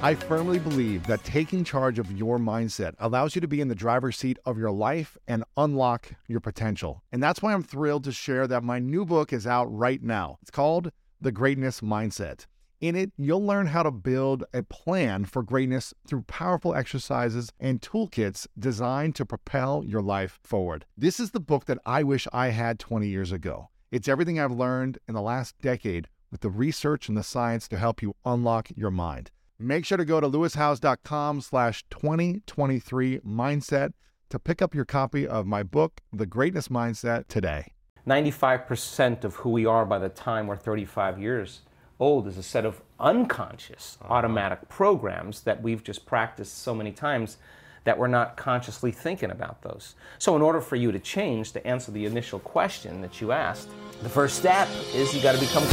I firmly believe that taking charge of your mindset allows you to be in the driver's seat of your life and unlock your potential. And that's why I'm thrilled to share that my new book is out right now. It's called The Greatness Mindset. In it, you'll learn how to build a plan for greatness through powerful exercises and toolkits designed to propel your life forward. This is the book that I wish I had 20 years ago. It's everything I've learned in the last decade with the research and the science to help you unlock your mind. Make sure to go to lewishowes.com slash 2023 mindset to pick up your copy of my book, The Greatness Mindset, today. 95% of who we are by the time we're 35 years old is a set of unconscious uh-huh. automatic programs that we've just practiced so many times that we're not consciously thinking about those. So, in order for you to change, to answer the initial question that you asked, the first step is you got to become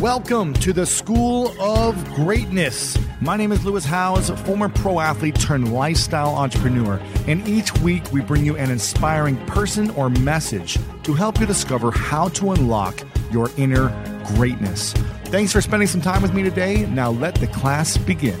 Welcome to the School of Greatness. My name is Lewis Howes, former pro athlete turned lifestyle entrepreneur, and each week we bring you an inspiring person or message to help you discover how to unlock your inner greatness. Thanks for spending some time with me today. Now let the class begin.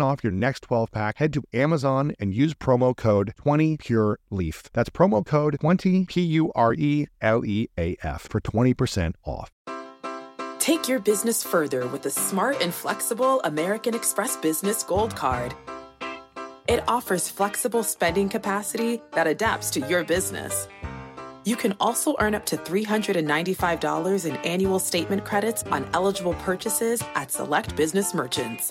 20% off your next 12 pack, head to Amazon and use promo code 20PureLeaf. That's promo code 20 P U R E L E A F for 20% off. Take your business further with the smart and flexible American Express Business Gold Card. It offers flexible spending capacity that adapts to your business. You can also earn up to $395 in annual statement credits on eligible purchases at select business merchants.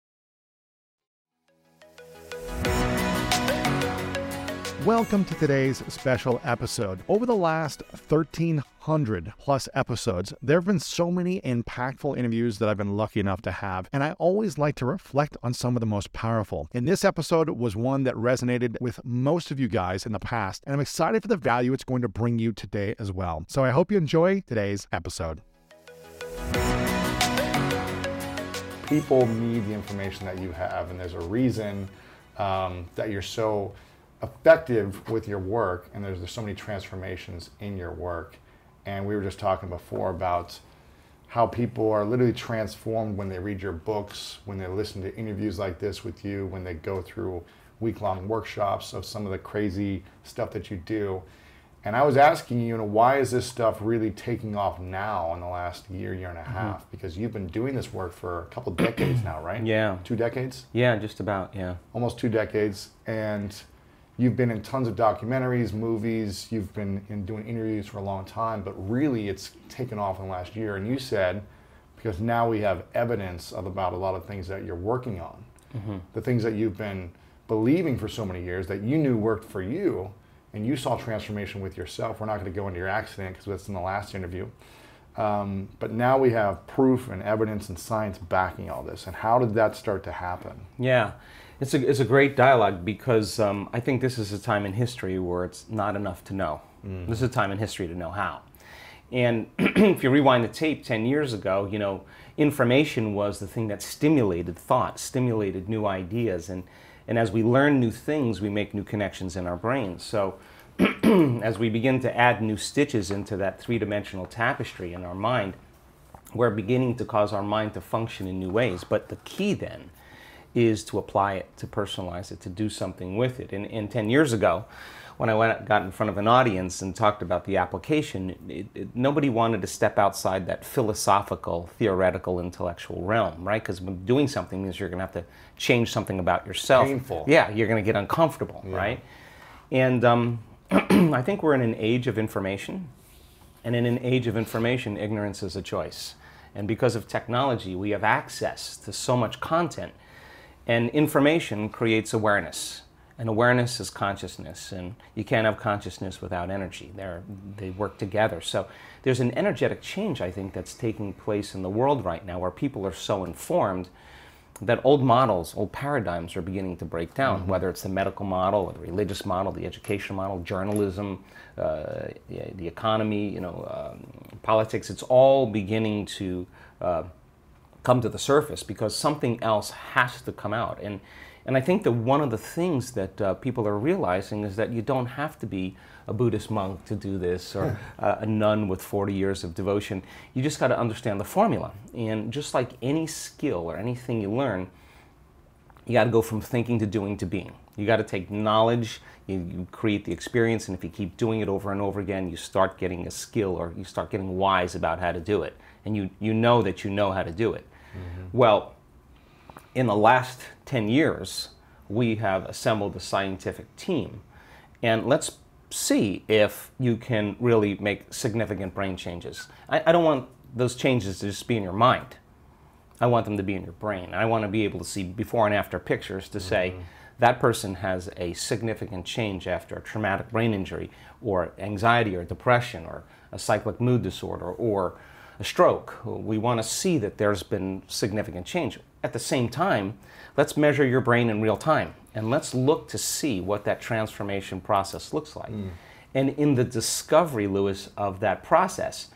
Welcome to today's special episode. Over the last 1,300 plus episodes, there have been so many impactful interviews that I've been lucky enough to have, and I always like to reflect on some of the most powerful. And this episode was one that resonated with most of you guys in the past, and I'm excited for the value it's going to bring you today as well. So I hope you enjoy today's episode. People need the information that you have, and there's a reason um, that you're so effective with your work and there's, there's so many transformations in your work. And we were just talking before about how people are literally transformed when they read your books when they listen to interviews like this with you when they go through week-long workshops of some of the crazy stuff that you do. And i was asking you, you know why is this stuff really taking off now in the last year year and a mm-hmm. half? Mm-hmm. because you've been doing this work for a couple decades now right? Yeah. Two decades? Yeah just about yeah. Almost two decades. And you've been in tons of documentaries, movies, you've been in doing interviews for a long time, but really it's taken off in the last year. And you said, because now we have evidence of about a lot of things that you're working on, mm-hmm. the things that you've been believing for so many years that you knew worked for you, and you saw transformation with yourself. We're not going to go into your accident because that's in the last interview. Um, but now we have proof and evidence and science backing all this. And how did that start to happen? Yeah. It's a, it's a great dialogue because um, I think this is a time in history where it's not enough to know. Mm. This is a time in history to know how. And if you rewind the tape 10 years ago, you know, information was the thing that stimulated thought, stimulated new ideas. And, and as we learn new things, we make new connections in our brains. So as we begin to add new stitches into that three dimensional tapestry in our mind, we're beginning to cause our mind to function in new ways. But the key then is to apply it, to personalize it, to do something with it. And, and 10 years ago, when I went, got in front of an audience and talked about the application, it, it, nobody wanted to step outside that philosophical, theoretical, intellectual realm, right? Because doing something means you're going to have to change something about yourself. Painful. Yeah, you're going to get uncomfortable, yeah. right? And um, I think we're in an age of information. And in an age of information, ignorance is a choice. And because of technology, we have access to so much content. And information creates awareness. And awareness is consciousness. And you can't have consciousness without energy. They're, they work together. So there's an energetic change, I think, that's taking place in the world right now where people are so informed that old models, old paradigms are beginning to break down, mm-hmm. whether it's the medical model or the religious model, the education model, journalism, uh, the economy, you know, um, politics. It's all beginning to uh, come to the surface because something else has to come out. And and I think that one of the things that uh, people are realizing is that you don't have to be a Buddhist monk to do this or uh, a nun with 40 years of devotion. You just got to understand the formula. And just like any skill or anything you learn, you got to go from thinking to doing to being. You got to take knowledge, you, you, create the experience, and if you keep doing it over and over again, you start getting a skill or you start getting wise about how to do it. And you, you know that you know how to do it. Mm-hmm. Well, in the last 10 years, we have assembled a scientific team. And let's see if you can really make significant brain changes. I, I, don't want those changes to just be in your mind. I want them to be in your brain. I want to be able to see before and after pictures to mm-hmm. say that person has a significant change after a traumatic brain injury or anxiety or depression or a cyclic mood disorder or a stroke. We want to see that there's been significant change. At the same time, let's measure your brain in real time and let's look to see what that transformation process looks like. Mm. And in the discovery, Lewis, of that process,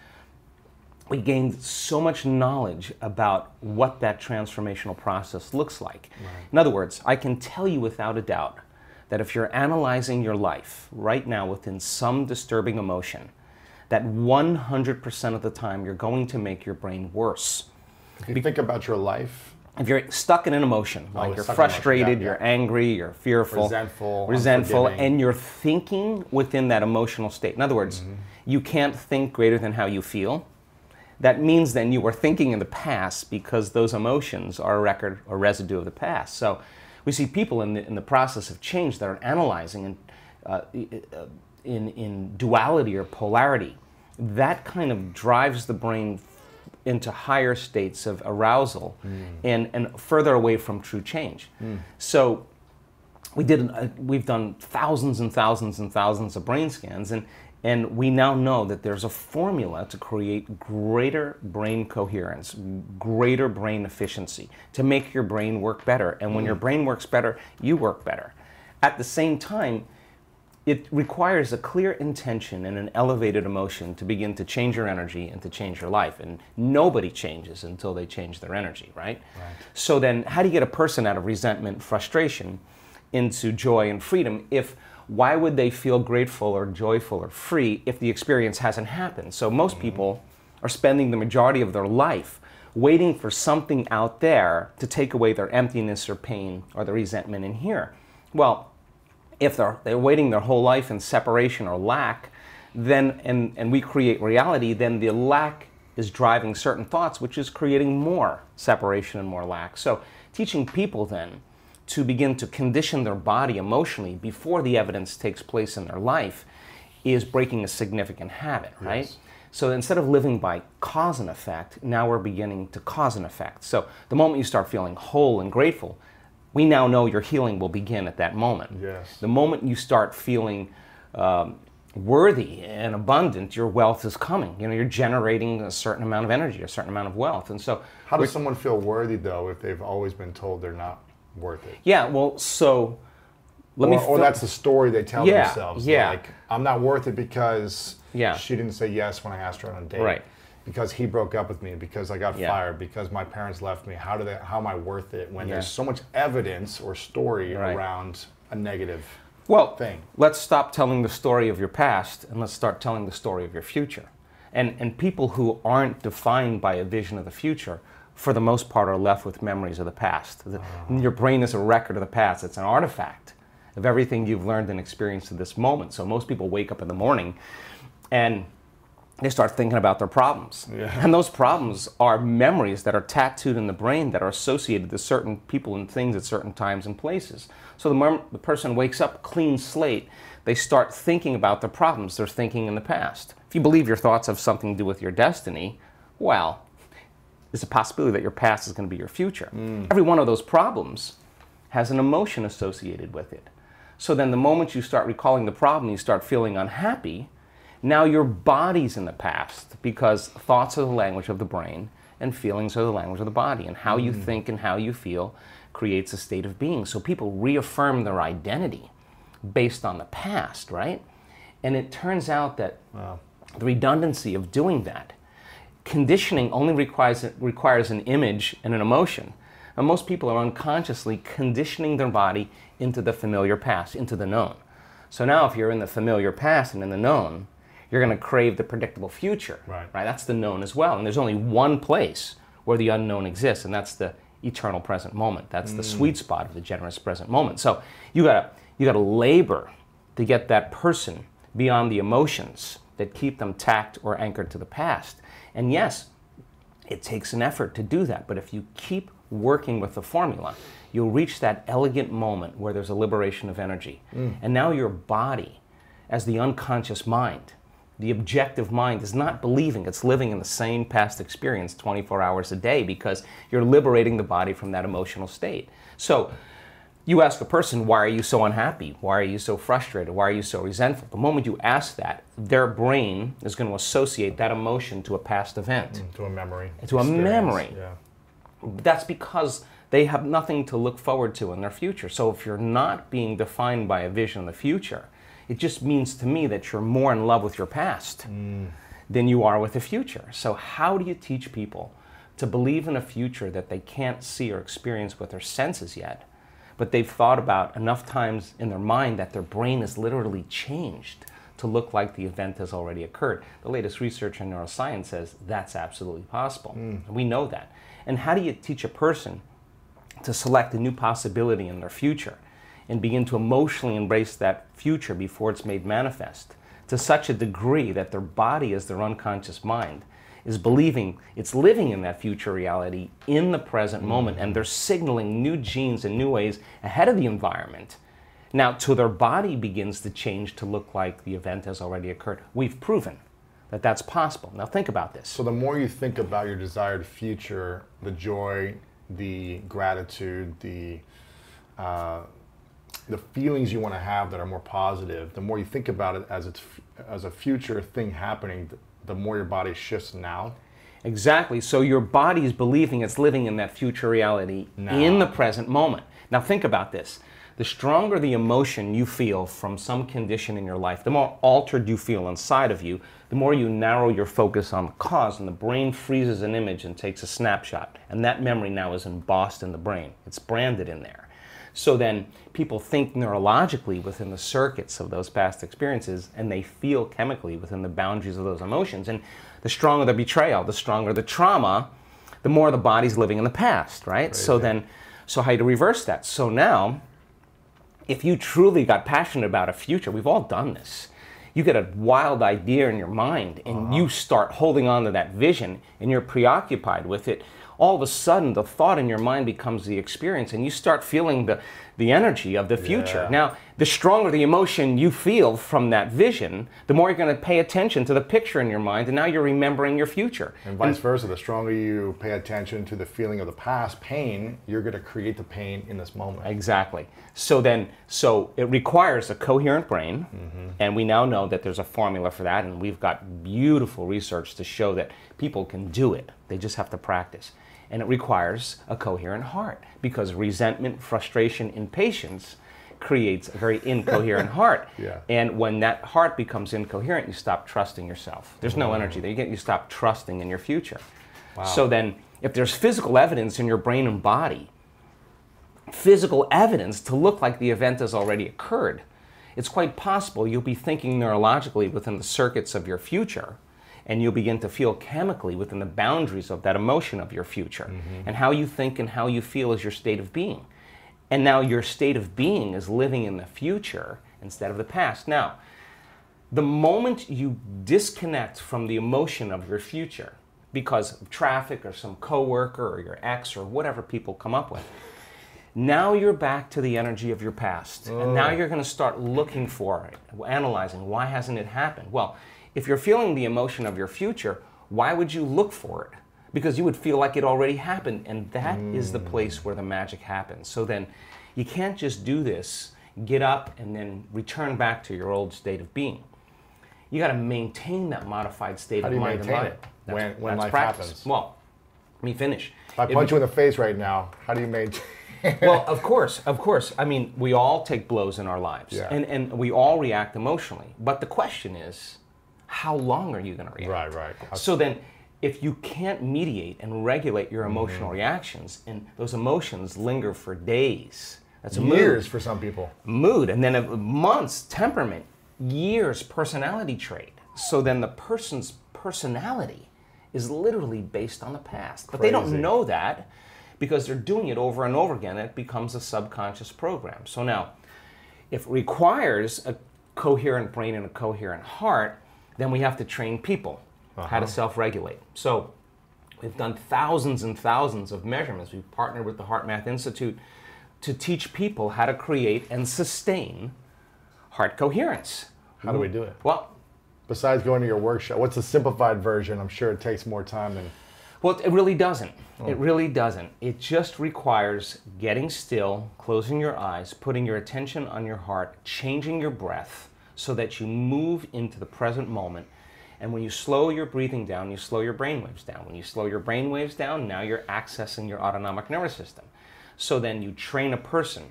we gained so much knowledge about what that transformational process looks like. Right. In other words, I can tell you without a doubt that if you're analyzing your life right now within some disturbing emotion, that 100% of the time you're going to make your brain worse. If you Be- think about your life, if you're stuck in an emotion, oh, like you're frustrated, yeah, yeah. you're angry, you're fearful, resentful, resentful, and you're thinking within that emotional state. In other words, mm-hmm. you can't think greater than how you feel. That means then you were thinking in the past because those emotions are a record or residue of the past. So we see people in the, in the process of change that are analyzing and uh, uh in, in duality or polarity. That kind of drives the brain into higher states of arousal mm. and, and further away from true change. Mm. So we did, uh, we've done thousands and thousands and thousands of brain scans, and, and we now know that there's a formula to create greater brain coherence, greater brain efficiency, to make your brain work better. And when mm. your brain works better, you work better. At the same time, it requires a clear intention and an elevated emotion to begin to change your energy and to change your life. And nobody changes until they change their energy, right? right? So then, how do you get a person out of resentment, frustration, into joy and freedom if why would they feel grateful or joyful or free if the experience hasn't happened? So most mm-hmm. people are spending the majority of their life waiting for something out there to take away their emptiness or pain or the resentment in here. Well, if they're, they're waiting their whole life in separation or lack, then and, and we create reality, then the lack is driving certain thoughts, which is creating more separation and more lack. So teaching people then to begin to condition their body emotionally before the evidence takes place in their life is breaking a significant habit, right? Yes. So instead of living by cause and effect, now we're beginning to cause and effect. So the moment you start feeling whole and grateful, we now know your healing will begin at that moment. Yes. The moment you start feeling um, worthy and abundant, your wealth is coming. You know, you're generating a certain amount of energy, a certain amount of wealth, and so. How does someone feel worthy though if they've always been told they're not worth it? Yeah. Well, so. Let or, me. or that's the story they tell yeah, themselves. Yeah. Like I'm not worth it because yeah. she didn't say yes when I asked her on a date. Right because he broke up with me, because I got yeah. fired, because my parents left me. How do they? How am I worth it when yeah. there's so much evidence or story right. around a negative well, thing? Let's stop telling the story of your past and let's start telling the story of your future. And, and people who aren't defined by a vision of the future, for the most part, are left with memories of the past. The, ah. Your brain is a record of the past, it's an artifact of everything you've learned and experienced to this moment. So most people wake up in the morning and they start thinking about their problems. And those problems are memories that are tattooed in the brain that are associated to certain people and things at certain times and places. So the moment the person wakes up clean slate, they start thinking about their problems they're thinking in the past. If you believe your thoughts have something to do with your destiny, well, there's a possibility that your past is going to be your future. Mm. Every one of those problems has an emotion associated with it. So then the moment you start recalling the problem, you start feeling unhappy, now your body's in the past because thoughts are the language of the brain and feelings are the language of the body. And how you mm. think and how you feel creates a state of being. So people reaffirm their identity based on the past, right? And it turns out that the redundancy of doing that, conditioning only requires, requires an image and an emotion. And most people are unconsciously conditioning their body into the familiar past, into the known. So now, if you're in the familiar past and in the known, you're going to crave the predictable future. Right. Right. That's the known as well. And there's only one place where the unknown exists, and that's the eternal present moment. That's the mm. sweet spot of the generous present moment. So you gotta you gotta labor to get that person beyond the emotions that keep them tacked or anchored to the past. And yes, it takes an effort to do that, but if you keep working with the formula, you'll reach that elegant moment where there's a liberation of energy. Mm. And now your body, as the unconscious mind, the objective mind is not believing it's living in the same past experience 24 hours a day because you're liberating the body from that emotional state. So, you ask a person, why are you so unhappy? Why are you so frustrated? Why are you so resentful? The moment you ask that, their brain is going to associate that emotion to a past event. Mm, to a memory. To a memory. Yeah. That's because they have nothing to look forward to in their future. So if you're not being defined by a vision of the future, it just means to me that you're more in love with your past than you are with the future. So how do you teach people to believe in a future that they can't see or experience with their senses yet? But they've thought about enough times in their mind that their brain is literally changed to look like the event has already occurred. The latest research in neuroscience says that's absolutely possible. We know that. And how do you teach a person to select a new possibility in their future and begin to emotionally embrace that future before it's made manifest to such a degree that their body, as their unconscious mind, is believing it's living in that future reality in the present moment and they're signaling new genes and new ways ahead of the environment. Now, till their body begins to change to look like the event has already occurred, we've proven that that's possible. Now, think about this. So the more you think about your desired future, the joy, the gratitude, the uh, the feelings you want to have that are more positive, the more you think about it as it's as a future thing happening, the, the more your body shifts now. Exactly. So your body is believing it's living in that future reality in the present moment. Now think about this. The stronger the emotion you feel from some condition in your life, the more altered you feel inside of you, the more you narrow your focus on the cause, and the brain freezes an image and takes a snapshot. And that memory now is embossed in the brain, it's branded in there. So then people think neurologically within the circuits of those past experiences, and they feel chemically within the boundaries of those emotions. And the stronger the betrayal, the stronger the trauma, the more the body's living in the past, right? So then, so how do you reverse that? So now, if you truly got passionate about a future, we've all done this. You get a wild idea in your mind and uh-huh. you start holding on to that vision and you're preoccupied with it. All of a sudden, the thought in your mind becomes the experience and you start feeling the, the energy of the future. Yeah. Now, the stronger the emotion you feel from that vision, the more you're going to pay attention to the picture in your mind and now you're remembering your future. And vice versa, the stronger you pay attention to the feeling of the past pain, you're going to create the pain in this moment. Exactly. So then, so it requires a coherent brain, mm-hmm. and we now know that there's a formula for that, and we've got beautiful research to show that people can do it. They just have to practice. And it requires a coherent heart because resentment, frustration, impatience creates a very incoherent heart. Yeah. And when that heart becomes incoherent, you stop trusting yourself. There's no mm. energy there. You get you stop trusting in your future. Wow. So then, if there's physical evidence in your brain and body physical evidence to look like the event has already occurred, it's quite possible you'll be thinking neurologically within the circuits of your future and you'll begin to feel chemically within the boundaries of that emotion of your future. Mm-hmm. And how you think and how you feel is your state of being. And now your state of being is living in the future instead of the past. Now, the moment you disconnect from the emotion of your future because of traffic or some coworker or your ex or whatever people come up with, now you're back to the energy of your past. And now oh. you're going to start looking for it, analyzing why hasn't it happened? Well, if you're feeling the emotion of your future, why would you look for it? Because you would feel like it already happened, and that is the place where the magic happens. So then you can't just do this, get up, and then return back to your old state of being. You got to maintain that modified state How of do you mind maintain and body. it when- when life practice. happens? Well, let me finish. If I If punch you in the face right now, how do you maintain? well, of course, of course. I mean, we all take blows in our lives, Yeah. and and we all react emotionally. But the question is, how long are you going to react? Right, right. So then, if you can't mediate and regulate your emotional Mm-hmm. reactions, and those emotions linger for days, that's a mood. Years for some people. mood, and then months, temperament, years, personality trait. So then the person's personality is literally based on the past. But they don't know that because they're doing it over and over again. It becomes a subconscious program. So now, if it requires a coherent brain and a coherent heart, then we have to train people how to uh-huh. self regulate. So we've done thousands and thousands of measurements. We've partnered with the HeartMath Institute to teach people how to create and sustain heart coherence. How do we do it? Well, Besides going to your workshop, what's the simplified version? I'm sure it takes more time than. Well, it really doesn't. Oh. It really doesn't. It just requires getting still, closing your eyes, putting your attention on your heart, changing your breath so that you move into the present moment. And when you slow your breathing down, you slow your brain waves down. When you slow your brain waves down, now you're accessing your autonomic nervous system. So then you train a person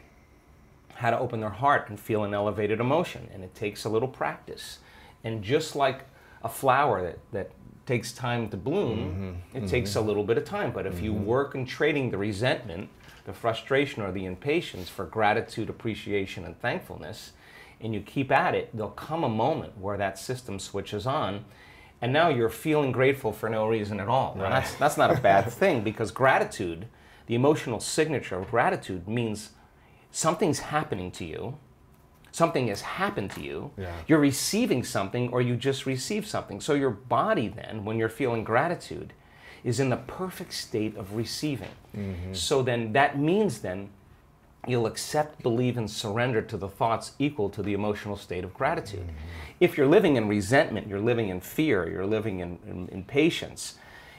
how to open their heart and feel an elevated emotion. And it takes a little practice. And just like a flower that, that takes time to bloom, mm-hmm. it takes mm-hmm. a little bit of time. But if you mm-hmm. work in trading the resentment, the frustration, or the impatience for gratitude, appreciation, and thankfulness, and you keep at it, there'll come a moment where that system switches on. And now you're feeling grateful for no reason at all. Now, that's, that's not a bad thing because gratitude, the emotional signature of gratitude, means something's happening to you something has happened to you Yeah. you're receiving something or you just received something so your body then when you're feeling gratitude is in the perfect state of receiving mm-hmm. so then that means then you'll accept believe and surrender to the thoughts equal to the emotional state of gratitude if you're living in resentment you're living in fear you're living in, in impatience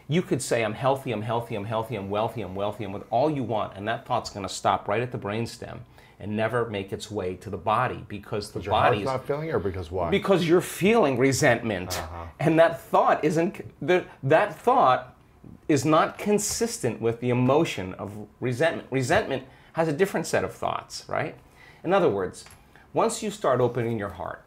you could say i'm healthy i'm healthy i'm healthy i'm wealthy i'm wealthy i'm with all you want and that thought's going to stop right at the brainstem and never make its way to the body because the body is not feeling it, or because why? because you're feeling resentment Uh-huh. and that thought isn't the, that thought is not consistent with the emotion of resentment resentment has a different set of thoughts right? In other words once you start opening your heart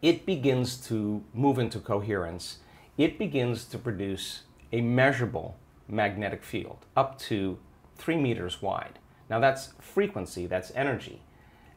it begins to move into coherence. It begins to produce a measurable magnetic field up to three meters wide. Now that's frequency that's energy.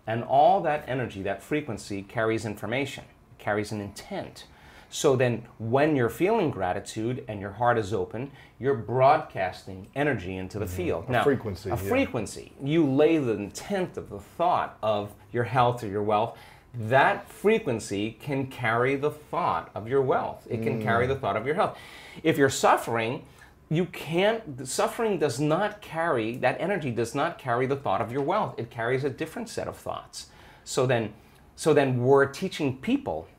And all that energy, that frequency carries information, carries an intent. So then, when you're feeling gratitude and your heart is open, you're broadcasting energy into the field. Mm-hmm. A frequency, A yeah. frequency. You lay the intent of the thought of your health or your wealth. That frequency can carry the thought of your wealth. It can carry Mm. the thought of your health. If you're suffering, you can't the suffering does not carry that energy does not carry the thought of your wealth it carries a different set of thoughts so then so then we're teaching people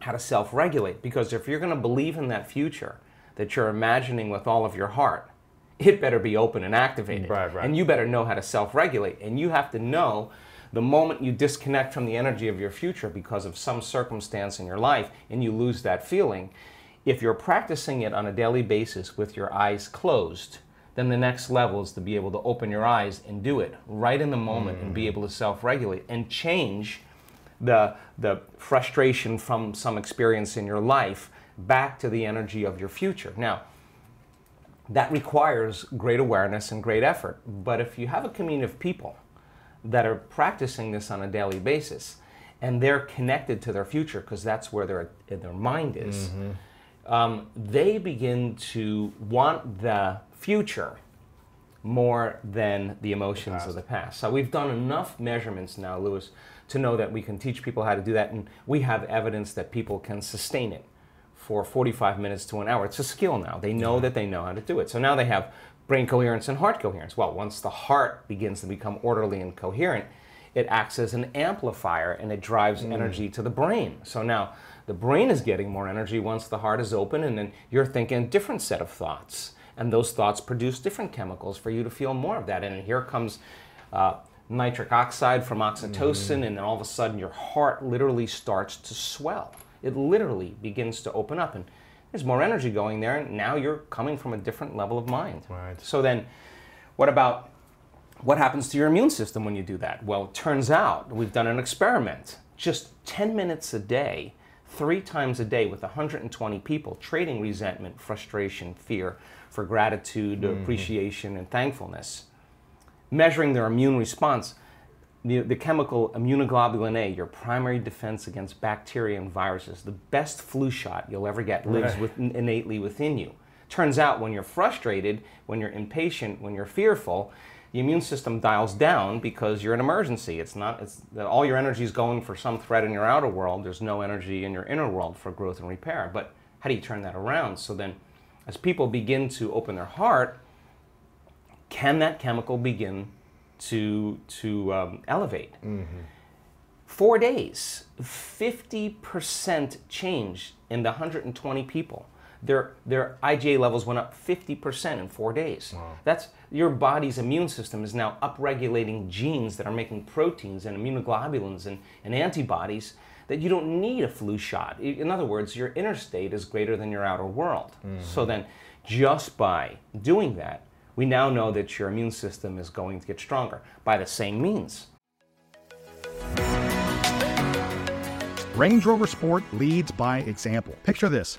how to self-regulate because if you're going to believe in that future that you're imagining with all of your heart it better be open and activated. Right, right. and you better know how to self-regulate. And you have to know the moment you disconnect from the energy of your future because of some circumstance in your life and you lose that feeling if you're practicing it on a daily basis with your eyes closed, then the next level is to be able to open your eyes and do it right in the moment and be mm-hmm. able to self regulate and change the, the frustration from some experience in your life back to the energy of your future. Now, that requires great awareness and great effort. But if you have a community of people that are practicing this on a daily basis and they're connected to their future because that's where their, their mind is, um, they begin to want the future more than the emotions of the past. So we've done enough measurements now, Lewis, to know that we can teach people how to do that, and we have evidence that people can sustain it for 45 minutes to an hour. It's a skill now. They know that they know how to do it. So now they have brain coherence and heart coherence. Well, once the heart begins to become orderly and coherent, it acts as an amplifier and it drives mm. energy to the brain. So now the brain is getting more energy once the heart is open, and then you're thinking a different set of thoughts. And those thoughts produce different chemicals for you to feel more of that. And here comes uh, nitric oxide from oxytocin, mm. and then all of a sudden your heart literally starts to swell. It literally begins to open up, and there's more energy going there, and now you're coming from a different level of mind. Right. So then, what about what happens to your immune system when you do that? Well, it turns out we've done an experiment. Just 10 minutes a day, three times a day with 120 people, trading resentment, frustration, fear for gratitude, mm-hmm. appreciation, and thankfulness, measuring their immune response. The, the, chemical immunoglobulin A, your primary defense against bacteria and viruses, the best flu shot you'll ever get, lives right. with, innately within you. Turns out when you're frustrated, when you're impatient, when you're fearful, the immune system dials down because you're an emergency. It's not, it's, all your energy is going for some threat in your outer world. There's no energy in your inner world for growth and repair. But how do you turn that around? So then, as people begin to open their heart, can that chemical begin to, to um, elevate? Mm-hmm. Four days, 50% change in the 120 people their their IgA levels went up 50% in four days. Wow. That's your body's immune system is now upregulating genes that are making proteins and immunoglobulins and, and antibodies that you don't need a flu shot. In other words, your inner state is greater than your outer world. Mm-hmm. So then, just by doing that, we now know that your immune system is going to get stronger by the same means. Range Rover Sport leads by example. Picture this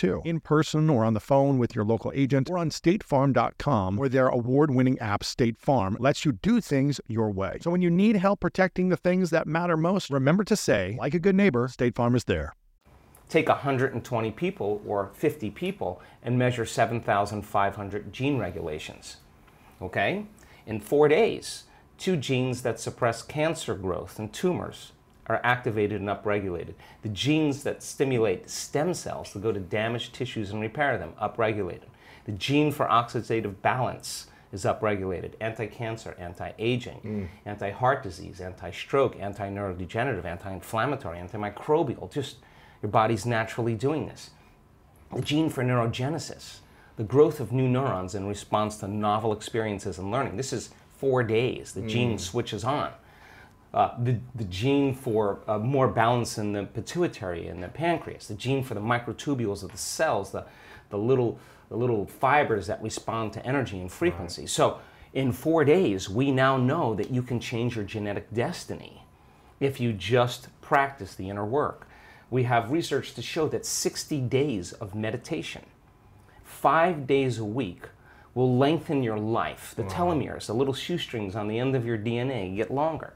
too, in person or on the phone with your local agent or on statefarm.com, where their award winning app, State Farm, lets you do things your way. So when you need help protecting the things that matter most, remember to say, like a good neighbor, State Farm is there. Take 120 people or 50 people and measure 7,500 gene regulations. Okay? In four days, two genes that suppress cancer growth and tumors are activated and upregulated. The genes that stimulate stem cells to go to damaged tissues and repair them, upregulated. The gene for oxidative balance is upregulated. Anti cancer, anti aging, mm. anti heart disease, anti stroke, anti neurodegenerative, anti inflammatory, antimicrobial. Just your body's naturally doing this. The gene for neurogenesis, the growth of new neurons in response to novel experiences and learning. This is four days. The gene mm. switches on. Uh, the, the gene for uh, more balance in the pituitary and the pancreas, the gene for the microtubules of the cells, the, the, little, the little fibers that respond to energy and frequency. So, in four days, we now know that you can change your genetic destiny if you just practice the inner work. We have research to show that 60 days of meditation, five days a week, will lengthen your life. The telomeres, the little shoestrings on the end of your DNA, get longer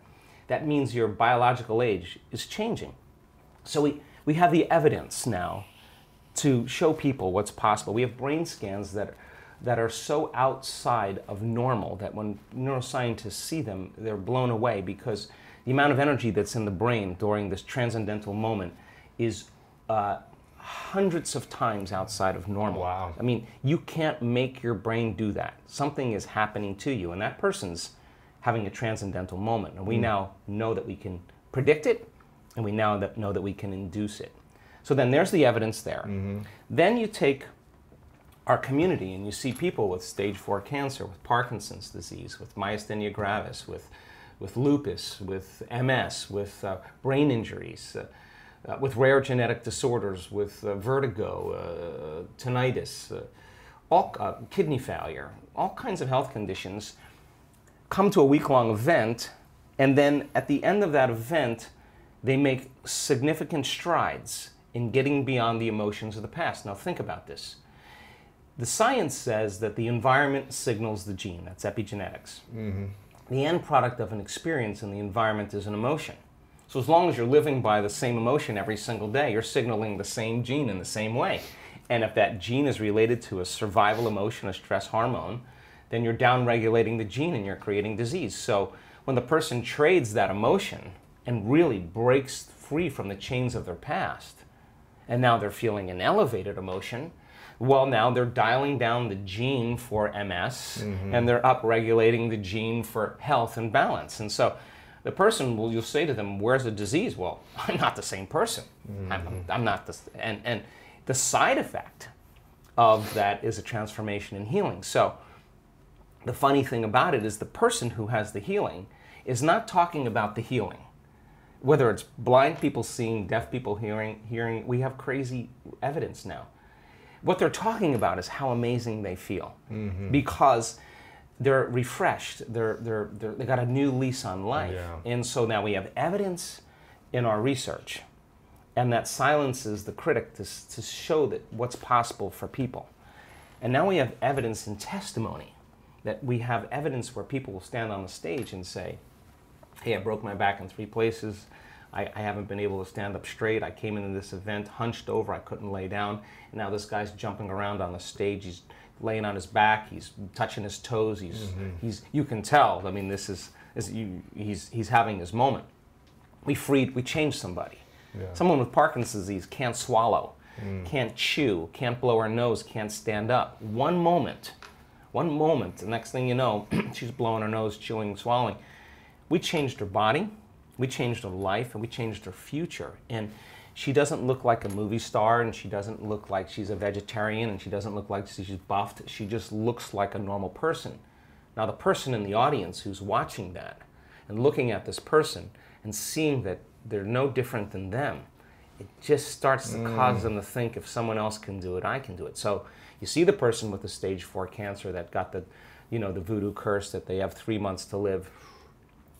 that means your biological age is changing. So we, we have the evidence now to show people what's possible. We have brain scans that, that are so outside of normal that when neuroscientists see them, they're blown away because the amount of energy that's in the brain during this transcendental moment is uh, hundreds of times outside of normal. Wow. I mean, you can't make your brain do that. Something is happening to you, and that person's having a transcendental moment. And we now know that we can predict it, and we now that know that we can induce it. So then there's the evidence there. Then you take our community and you see people with stage four cancer, with Parkinson's disease, with myasthenia gravis, with, with lupus, with MS, with uh, brain injuries, uh, uh, with rare genetic disorders, with uh, vertigo, uh, tinnitus, uh, all, kidney failure, all kinds of health conditions come to a week long event, and then at the end of that event, they make significant strides in getting beyond the emotions of the past. Now, think about this. The science says that the environment signals the gene, that's epigenetics. Mm-hmm. The end product of an experience in the environment is an emotion. So, as long as you're living by the same emotion every single day, you're signaling the same gene in the same way. And if that gene is related to a survival emotion, a stress hormone, then you're downregulating the gene and you're creating disease. So when the person trades that emotion and really breaks free from the chains of their past, and now they're feeling an elevated emotion, well, now they're dialing down the gene for MS mm-hmm. and they're upregulating the gene for health and balance. And so the person will, you'll say to them, Where's the disease? Well, I'm not the same person. Mm-hmm. I'm, I'm not the, and, and the side effect of that is a transformation and healing. So the funny thing about it is the person who has the healing is not talking about the healing. Whether it's blind people seeing, deaf people hearing, hearing, we have crazy evidence now. What they're talking about is how amazing they feel mm-hmm. because they're refreshed. They're, they're, they're, they got a new lease on life. Yeah. And so now we have evidence in our research, and that silences the critic to, to show that what's possible for people. And now we have evidence and testimony that we have evidence where people will stand on the stage and say, Hey, I broke my back in three places. I, I haven't been able to stand up straight. I came into this event hunched over. I couldn't lay down. And now this guy's jumping around on the stage. He's laying on his back. He's touching his toes. He's, mm-hmm. he's you can tell. I mean, this is, is you, he's, he's having his moment. We freed, we changed somebody. Someone with Parkinson's disease can't swallow, mm. can't chew, can't blow her nose, can't stand up. One moment, one moment, the next thing you know, she's blowing her nose, chewing, swallowing. We changed her body, we changed her life, and we changed her future. And she doesn't look like a movie star, and she doesn't look like she's a vegetarian, and she doesn't look like she's buffed. She just looks like a normal person. Now, the person in the audience who's watching that and looking at this person and seeing that they're no different than them, it just starts to cause mm. them to think if someone else can do it, I can do it. So you see the person with the stage four cancer that got the, you know, the voodoo curse that they have three months to live.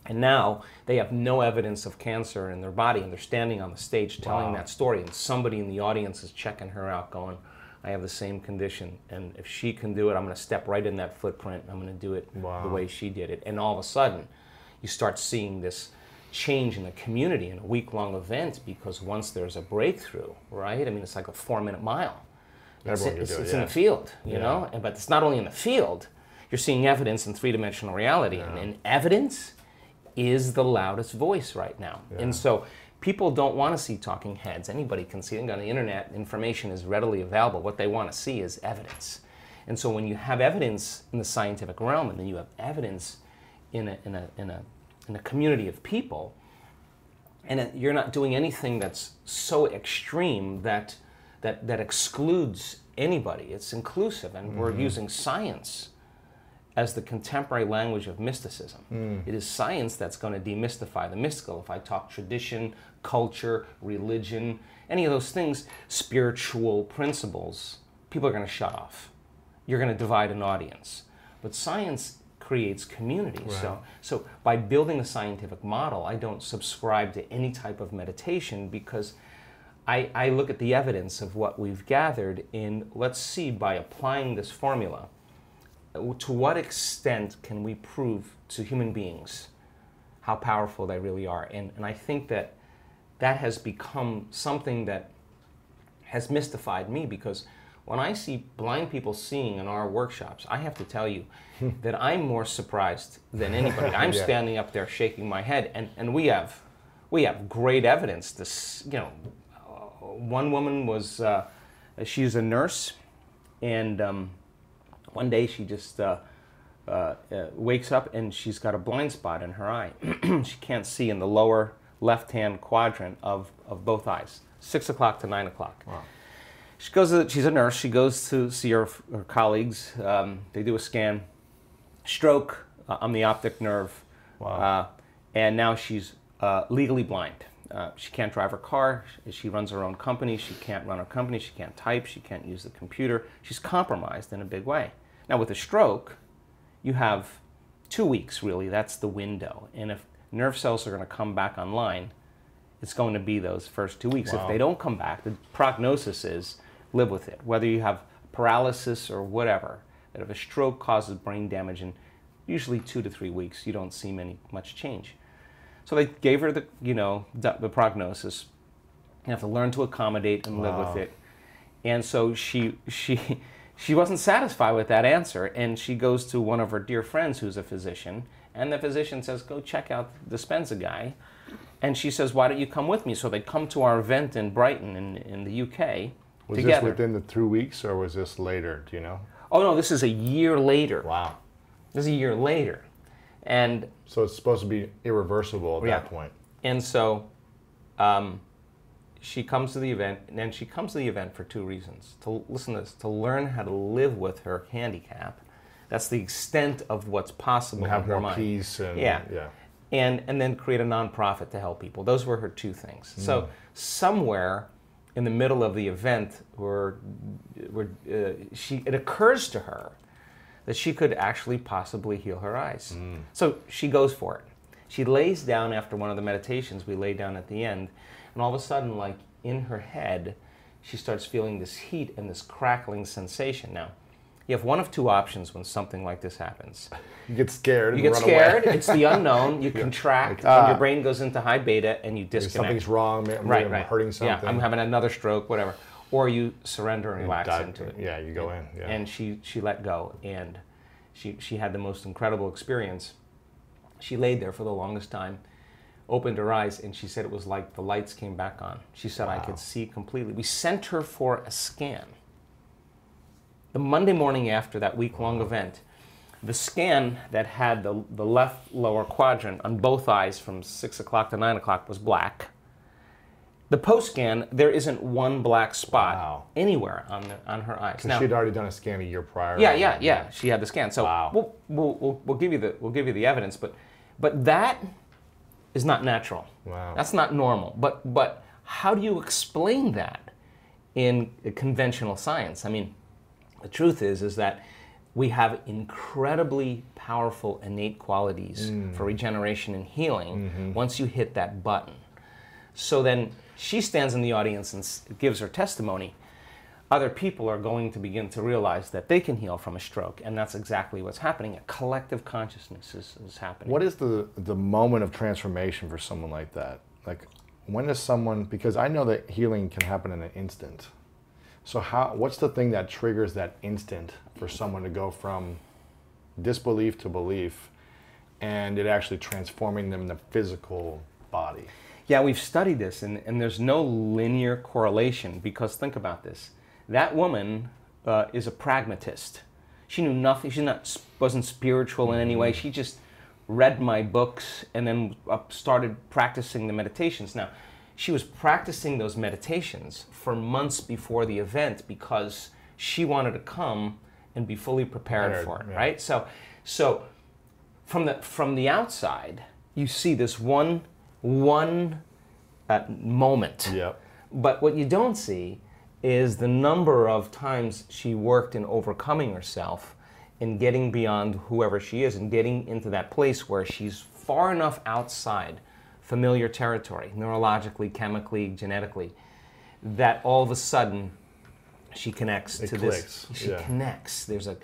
And now they have no evidence of cancer in their body, and they're standing on the stage telling that story, and somebody in the audience is checking her out, going, I have the same condition, and if she can do it, I'm going to step right in that footprint, and I'm going to do it the way she did it. And all of a sudden, you start seeing this change in the community in a week long event because once there's a breakthrough, right? I mean, it's like a four minute mile. It's, it's, it, it's in yeah. the field, you Yeah. know? And- But it's not only in the field, you're seeing evidence in three dimensional reality. And, and evidence is the loudest voice right now. And so people don't want to see talking heads. Anybody can see it on the internet. Information is readily available. What they want to see is evidence. And so when you have evidence in the scientific realm, and then you have evidence in a, in a, in a, in a community of people, and it, you're not doing anything that's so extreme that, that, that excludes anybody. It's inclusive, and we're mm-hmm. using science as the contemporary language of mysticism. Mm. It is science that's going to demystify the mystical. If I talk tradition, culture, religion, any of those things, spiritual principles, people are going to shut off. You're going to divide an audience. But science creates community. So, so by building a scientific model, I don't subscribe to any type of meditation because I, I look at the evidence of what we've gathered in, let's see, by applying this formula, to what extent can we prove to human beings how powerful they really are? And, and I think that that has become something that has mystified me because when I see blind people seeing in our workshops, I have to tell you that I'm more surprised than anybody. I'm Yeah. standing up there shaking my head, and, and we have we have great evidence. This you know, uh, one woman was uh, she's a nurse, and um, one day she just uh, uh, uh, wakes up and she's got a blind spot in her eye. she can't see in the lower left hand quadrant of, of both eyes, six o'clock to nine o'clock. She goes. To, she's a nurse. She goes to see her, her colleagues. Um, they do a scan. Stroke uh, on the optic nerve. Uh, and now she's uh, legally blind. Uh, she can't drive her car. She runs her own company. She can't run her company. She can't type. She can't use the computer. She's compromised in a big way. Now, with a stroke, you have two weeks really. That's the window. And if nerve cells are going to come back online, it's going to be those first two weeks. If they don't come back, the prognosis is live with it. Whether you have paralysis or whatever, that if a stroke causes brain damage in usually two to three weeks, you don't see many much change. So they gave her the you know the, the prognosis. You have to learn to accommodate and live with it. And so she she she wasn't satisfied with that answer, and she goes to one of her dear friends who's a physician, and the physician says, "Go check out the Dispenza guy." And she says, "Why don't you come with me?" So they come to our event in Brighton in, in the UK Was together. this within the two weeks or was this later? Do you know? oh no, this is a year later. Wow. This is a year later, and So it's supposed to be irreversible at Yeah. that point. And so um, she comes to the event, and then she comes to the event for two reasons. To listen to this, to learn how to live with her handicap. That's the extent of what's possible And have more mind. peace and yeah. yeah. And and then create a nonprofit to help people. Those were her two things. So somewhere in the middle of the event, where, where uh, she it occurs to her that she could actually possibly heal her eyes. So she goes for it. She lays down after one of the meditations we lay down at the end, and all of a sudden, like in her head, she starts feeling this heat and this crackling sensation. Now, you have one of two options when something like this happens. You get scared. You and get run scared, Away. it's the unknown, you contract, ah. and your brain goes into high beta and you disconnect. Something's wrong. Right, I'm right. hurting something. Yeah, I'm having another stroke, whatever. Or you surrender and relax dive- into it. Yeah, you go in, yeah. and she she let go. And she she had the most incredible experience. She laid there for the longest time opened her eyes and she said it was like the lights came back on. She said i could see completely. We sent her for a scan. The monday morning after that week long event the scan that had the, the left lower quadrant on both eyes from 6 o'clock to 9 o'clock was black the post scan there isn't one black spot Wow. anywhere on the, on her eyes Because she'd already done a scan a year prior. yeah, yeah, yeah. She had the scan. So Wow. we'll, we'll, we'll, we'll give you the we'll give you the evidence, but but that is not natural. Wow. That's not normal. But but how do you explain that in conventional science? I mean, the truth is is that we have incredibly powerful innate qualities mm. for regeneration and healing mm-hmm. once you hit that button. So then she stands in the audience and gives her testimony. Other people are going to begin to realize that they can heal from a stroke, and that's exactly what's happening. A collective consciousness is, is happening. What is the the moment of transformation for someone like that? Like, when does someone? Because I know that healing can happen in an instant. So how? What's the thing that triggers that instant for someone to go from disbelief to belief, and it actually transforming them in the physical body? Yeah, we've studied this, and, and there's no linear correlation because think about this. That woman uh, is a pragmatist. She knew nothing. She not wasn't spiritual in any way. She just read my books and then started practicing the meditations. Now, she was practicing those meditations for months before the event because she wanted to come and be fully prepared Prepared, for it, yeah. right? So, so from the from the outside, you see this one one uh, moment. Yep. But what you don't see is the number of times she worked in overcoming herself and getting beyond whoever she is and getting into that place where she's far enough outside familiar territory, neurologically, chemically, genetically, that all of a sudden she connects It to clicks, this. She yeah. connects. There's a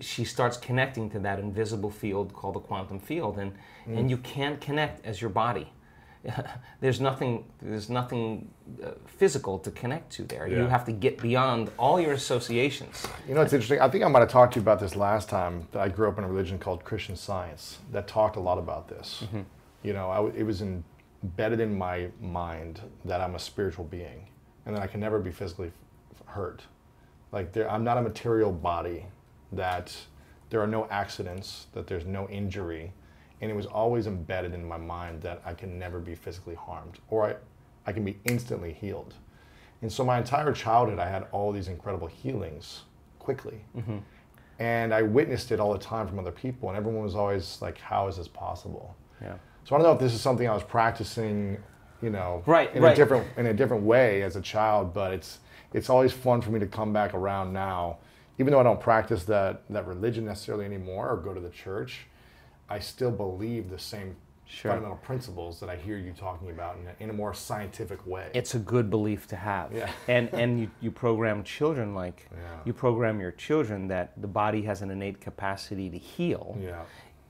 she starts connecting to that invisible field called the quantum field, and Mm. and you can't connect as your body. there's nothing there's nothing uh, physical to connect to there. You have to get beyond all your associations. You know, it's interesting. I think I might have talked to you about this last time. That I grew up in a religion called Christian Science that talked a lot about this. You know, I w it was embedded in my mind that I'm a spiritual being, and that I can never be physically f- hurt. Like there, I'm not a material body. That there are no accidents. That there's no injury, and it was always embedded in my mind that I can never be physically harmed, or I, I can be instantly healed. And so my entire childhood, I had all these incredible healings quickly. Mm-hmm. And I witnessed it all the time from other people, and everyone was always like, How is this possible? Yeah. So I don't know if this is something I was practicing, you know, Right, in right. a different in a different way as a child, but it's it's always fun for me to come back around now. Even though I don't practice that that religion necessarily anymore or go to the church, I still believe the same Sure. fundamental principles that I hear you talking about in a, in a more scientific way. It's a good belief to have. Yeah. and and you, you program children like Yeah. you program your children that the body has an innate capacity to heal. Yeah.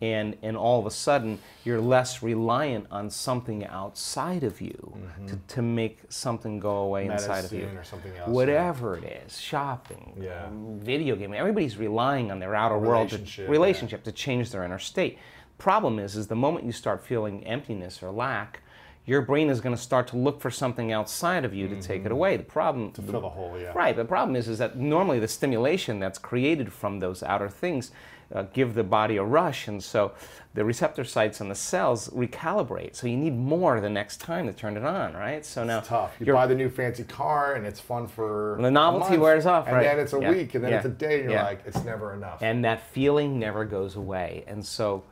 And and all of a sudden you're less reliant on something outside of you to, to make something go away inside of you. Mm-hmm. Medicine or something else, Whatever it is, shopping, Yeah. video gaming. Everybody's relying on their outer world Relationship, to, yeah. relationship to change their inner state. Problem is, is the moment you start feeling emptiness or lack, your brain is going to start to look for something outside of you to take it away. The problem to fill the hole, yeah. Right. The problem is, is that normally the stimulation that's created from those outer things uh, give the body a rush, and so the receptor sites on the cells recalibrate. So you need more the next time to turn it on, right? So now tough. You buy the new fancy car and it's fun for The novelty month, wears off, right? and right. then it's a Yeah. week, and then Yeah. it's a day, and you're Yeah. like, it's never enough. and that feeling never goes away. And so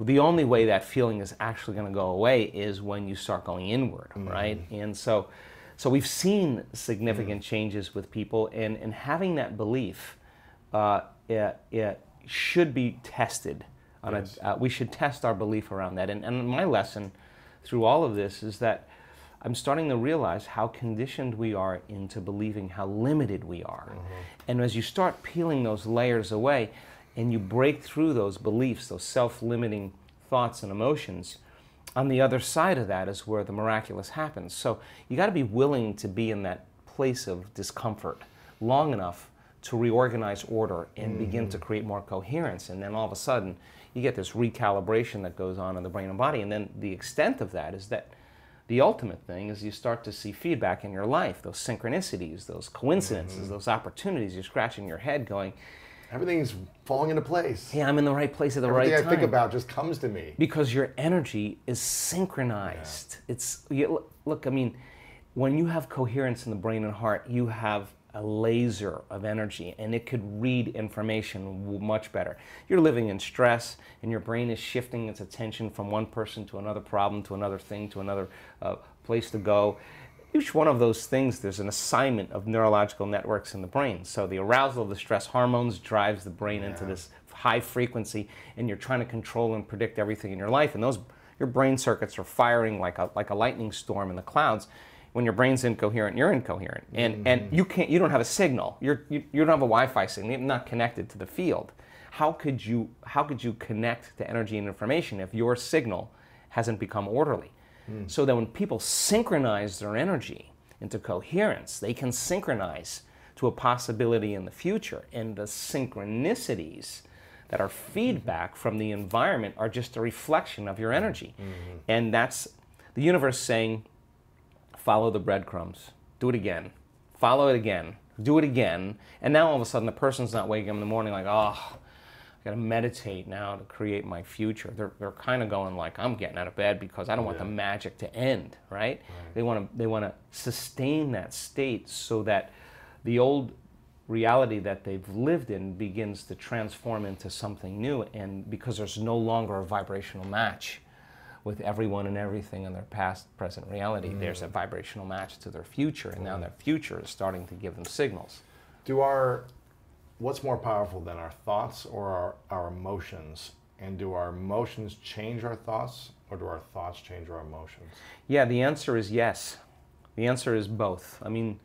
the only way that feeling is actually going to go away is when you start going inward, right? And so so we've seen significant changes with people and and having that belief uh, it, it should be tested on Yes. a uh, we should test our belief around that. And and my lesson through all of this is that I'm starting to realize how conditioned we are into believing how limited we are. And as you start peeling those layers away and you break through those beliefs, those self limiting thoughts and emotions, on the other side of that is where the miraculous happens. So you got to be willing to be in that place of discomfort long enough to reorganize order and begin to mm. create more coherence. And then all of a sudden, you get this recalibration that goes on in the brain and body. And then the extent of that is that the ultimate thing is you start to see feedback in your life, those synchronicities, those coincidences, mm-hmm. those opportunities. You're scratching your head going, Everything's falling into place. hey, I'm in the right place at the Everything right time. Everything I think about just comes to me. because your energy is synchronized. It's you, look. I mean, when you have coherence in the brain and heart, you have a laser of energy, and it could read information much better. You're living in stress, and your brain is shifting its attention from one person to another problem, to another thing, to another uh, place to go. Each one of those things, there's an assignment of neurological networks in the brain. So the arousal of the stress hormones drives the brain into this high frequency, and you're trying to control and predict everything in your life. And those, your brain circuits are firing like a like a lightning storm in the clouds. When your brain's incoherent, you're incoherent, and and mm-hmm. you can't, you don't have a signal. You're you, you don't have a Wi-Fi signal. You're not connected to the field. How could you how could you connect to energy and information if your signal hasn't become orderly? Hmm. So that when people synchronize their energy into coherence, they can synchronize to a possibility in the future. And the synchronicities that are mm-hmm. feedback from the environment are just a reflection of your energy. Mm-hmm. And that's the universe saying, follow the breadcrumbs. Do it again. Follow it again. do it again, and now all of a sudden the person's not waking up in the morning like, oh, I got to meditate now to create my future. They're, they're kind of going like, I'm getting out of bed because I don't want the magic to end, right? right. They want to they want to sustain that state so that the old reality that they've lived in begins to transform into something new, and because there's no longer a vibrational match with everyone and everything in their past, present reality. Mm. There's a vibrational match to their future, and now their future is starting to give them signals. Do our what's more powerful than our thoughts or our, our emotions? And do our emotions change our thoughts, or do our thoughts change our emotions? Yeah, the answer is yes. The answer is both. I mean,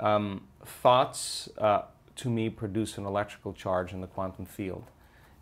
um, thoughts uh, to me produce an electrical charge in the quantum field,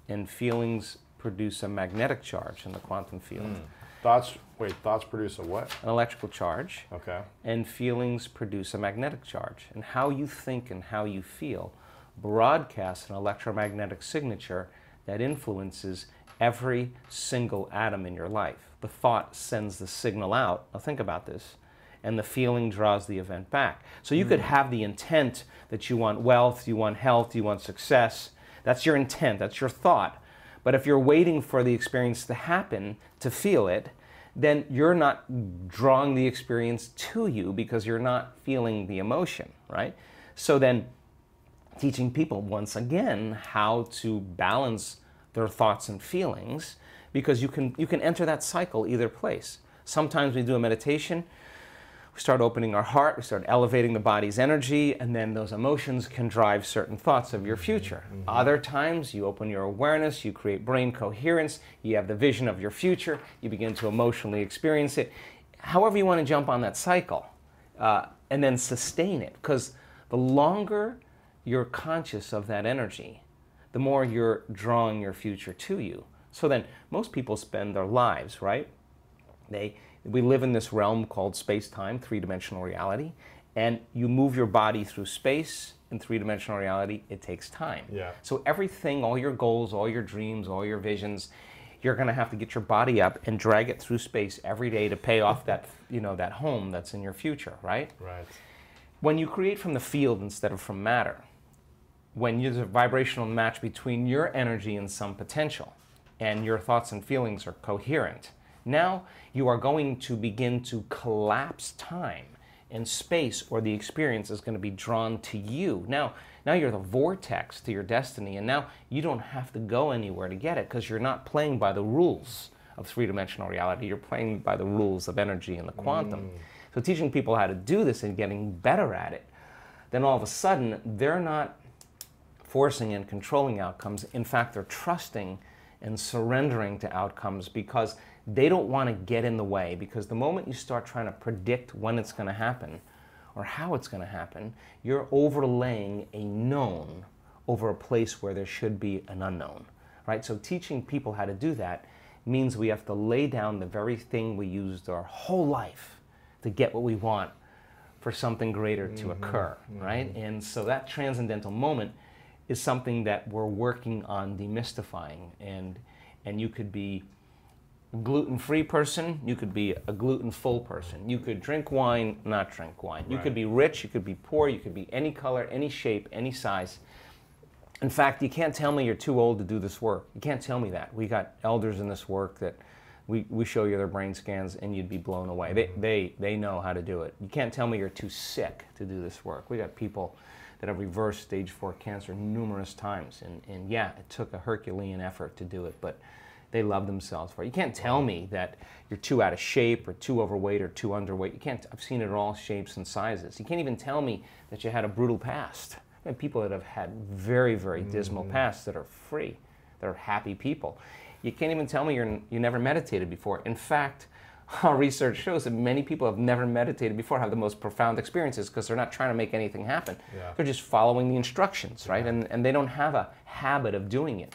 and feelings produce a magnetic charge in the quantum field. Mm. Thoughts, wait, thoughts produce a what? An electrical charge. Okay. And feelings produce a magnetic charge. And how you think and how you feel broadcasts an electromagnetic signature that influences every single atom in your life. The thought sends the signal out. Now, think about this. And the feeling draws the event back. So you mm. could have the intent that you want wealth, you want health, you want success. That's your intent, that's your thought. But if you're waiting for the experience to happen to feel it, then you're not drawing the experience to you because you're not feeling the emotion, right? So then teaching people once again how to balance their thoughts and feelings because you can you can enter that cycle either place. Sometimes we do a meditation we start opening our heart, we start elevating the body's energy, and then those emotions can drive certain thoughts of your future. Mm-hmm. Other times, you open your awareness, you create brain coherence, you have the vision of your future, you begin to emotionally experience it. However, you want to jump on that cycle uh, and then sustain it, because the longer you're conscious of that energy, the more you're drawing your future to you. So then, most people spend their lives, right? They we live in this realm called space time, three dimensional reality, and you move your body through space in three dimensional reality, it takes time. Yeah. So everything, all your goals, all your dreams, all your visions, you're going to have to get your body up and drag it through space every day to pay off that, you know, that home that's in your future, right? Right. When you create from the field instead of from matter, when there's a vibrational match between your energy and some potential, and your thoughts and feelings are coherent, now you are going to begin to collapse time and space, or the experience is going to be drawn to you. Now, now you're the vortex to your destiny, and now you don't have to go anywhere to get it because you're not playing by the rules of three dimensional reality. You're playing by the rules of energy and the quantum. Mm. So, teaching people how to do this and getting better at it, then all of a sudden they're not forcing and controlling outcomes. In fact, they're trusting and surrendering to outcomes because they don't want to get in the way because the moment you start trying to predict when it's going to happen or how it's going to happen, you're overlaying a known over a place where there should be an unknown, right? So teaching people how to do that means we have to lay down the very thing we used our whole life to get what we want for something greater to mm-hmm, occur, mm-hmm. right? And so that transcendental moment is something that we're working on demystifying and and you could be a gluten-free person, you could be a gluten-full person. You could drink wine, not drink wine. You could be rich, you could be poor, you could be any color, any shape, any size. In fact, you can't tell me you're too old to do this work. You can't tell me that. We got elders in this work that we, we show you their brain scans and you'd be blown away. They, they, they know how to do it. You can't tell me you're too sick to do this work. We got people that have reversed stage four cancer numerous times. And, and yeah, it took a Herculean effort to do it, but they love themselves for it. You can't tell me that you're too out of shape or too overweight or too underweight. You can't. I've seen it in all shapes and sizes. You can't even tell me that you had a brutal past. I mean, people that have had very, very dismal mm. pasts that are free, that are happy people. You can't even tell me you're, you never meditated before. In fact, our research shows that many people have never meditated before have the most profound experiences because they're not trying to make anything happen. Yeah. They're just following the instructions, right? Yeah. And, and they don't have a habit of doing it.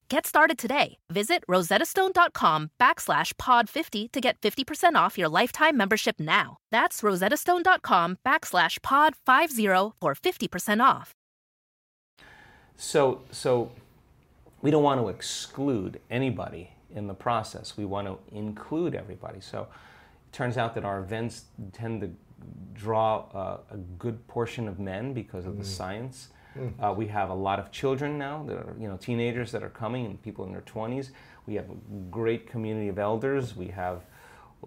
Get started today. Visit rosettastone.com backslash pod50 to get 50% off your lifetime membership now. That's rosettastone.com backslash pod50 for 50% off. So, so we don't want to exclude anybody in the process. We want to include everybody. So it turns out that our events tend to draw uh, a good portion of men because of the science. Uh, we have a lot of children now that are, you know, teenagers that are coming and people in their 20s. We have a great community of elders. We have,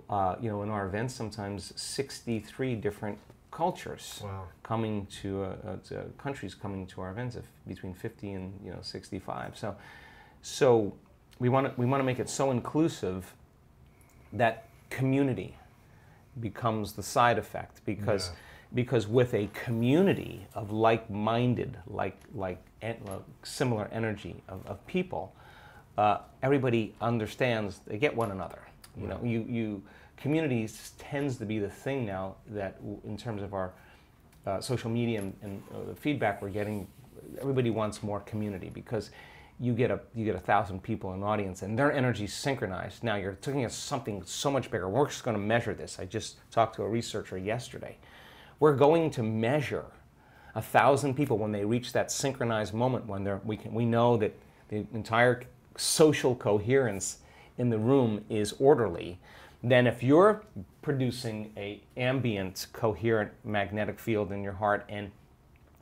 uh, you know, in our events sometimes 63 different cultures Wow. coming to, uh, uh, to countries coming to our events, if between 50 and you know 65. So, so we want to we want to make it so inclusive that community becomes the side effect because because with a community of like-minded like like similar energy of, of people uh, everybody understands they get one another you know you you communities tends to be the thing now that w- in terms of our uh, social media and, and uh, the feedback we're getting everybody wants more community because you get a you get a thousand people in an audience and their energy synchronized. Now you're taking us something so much bigger. We're just going to measure this. I just talked to a researcher yesterday. We're going to measure a thousand people when they reach that synchronized moment when they're we can we know that the entire social coherence in the room is orderly. Then if you're producing a ambient coherent magnetic field in your heart and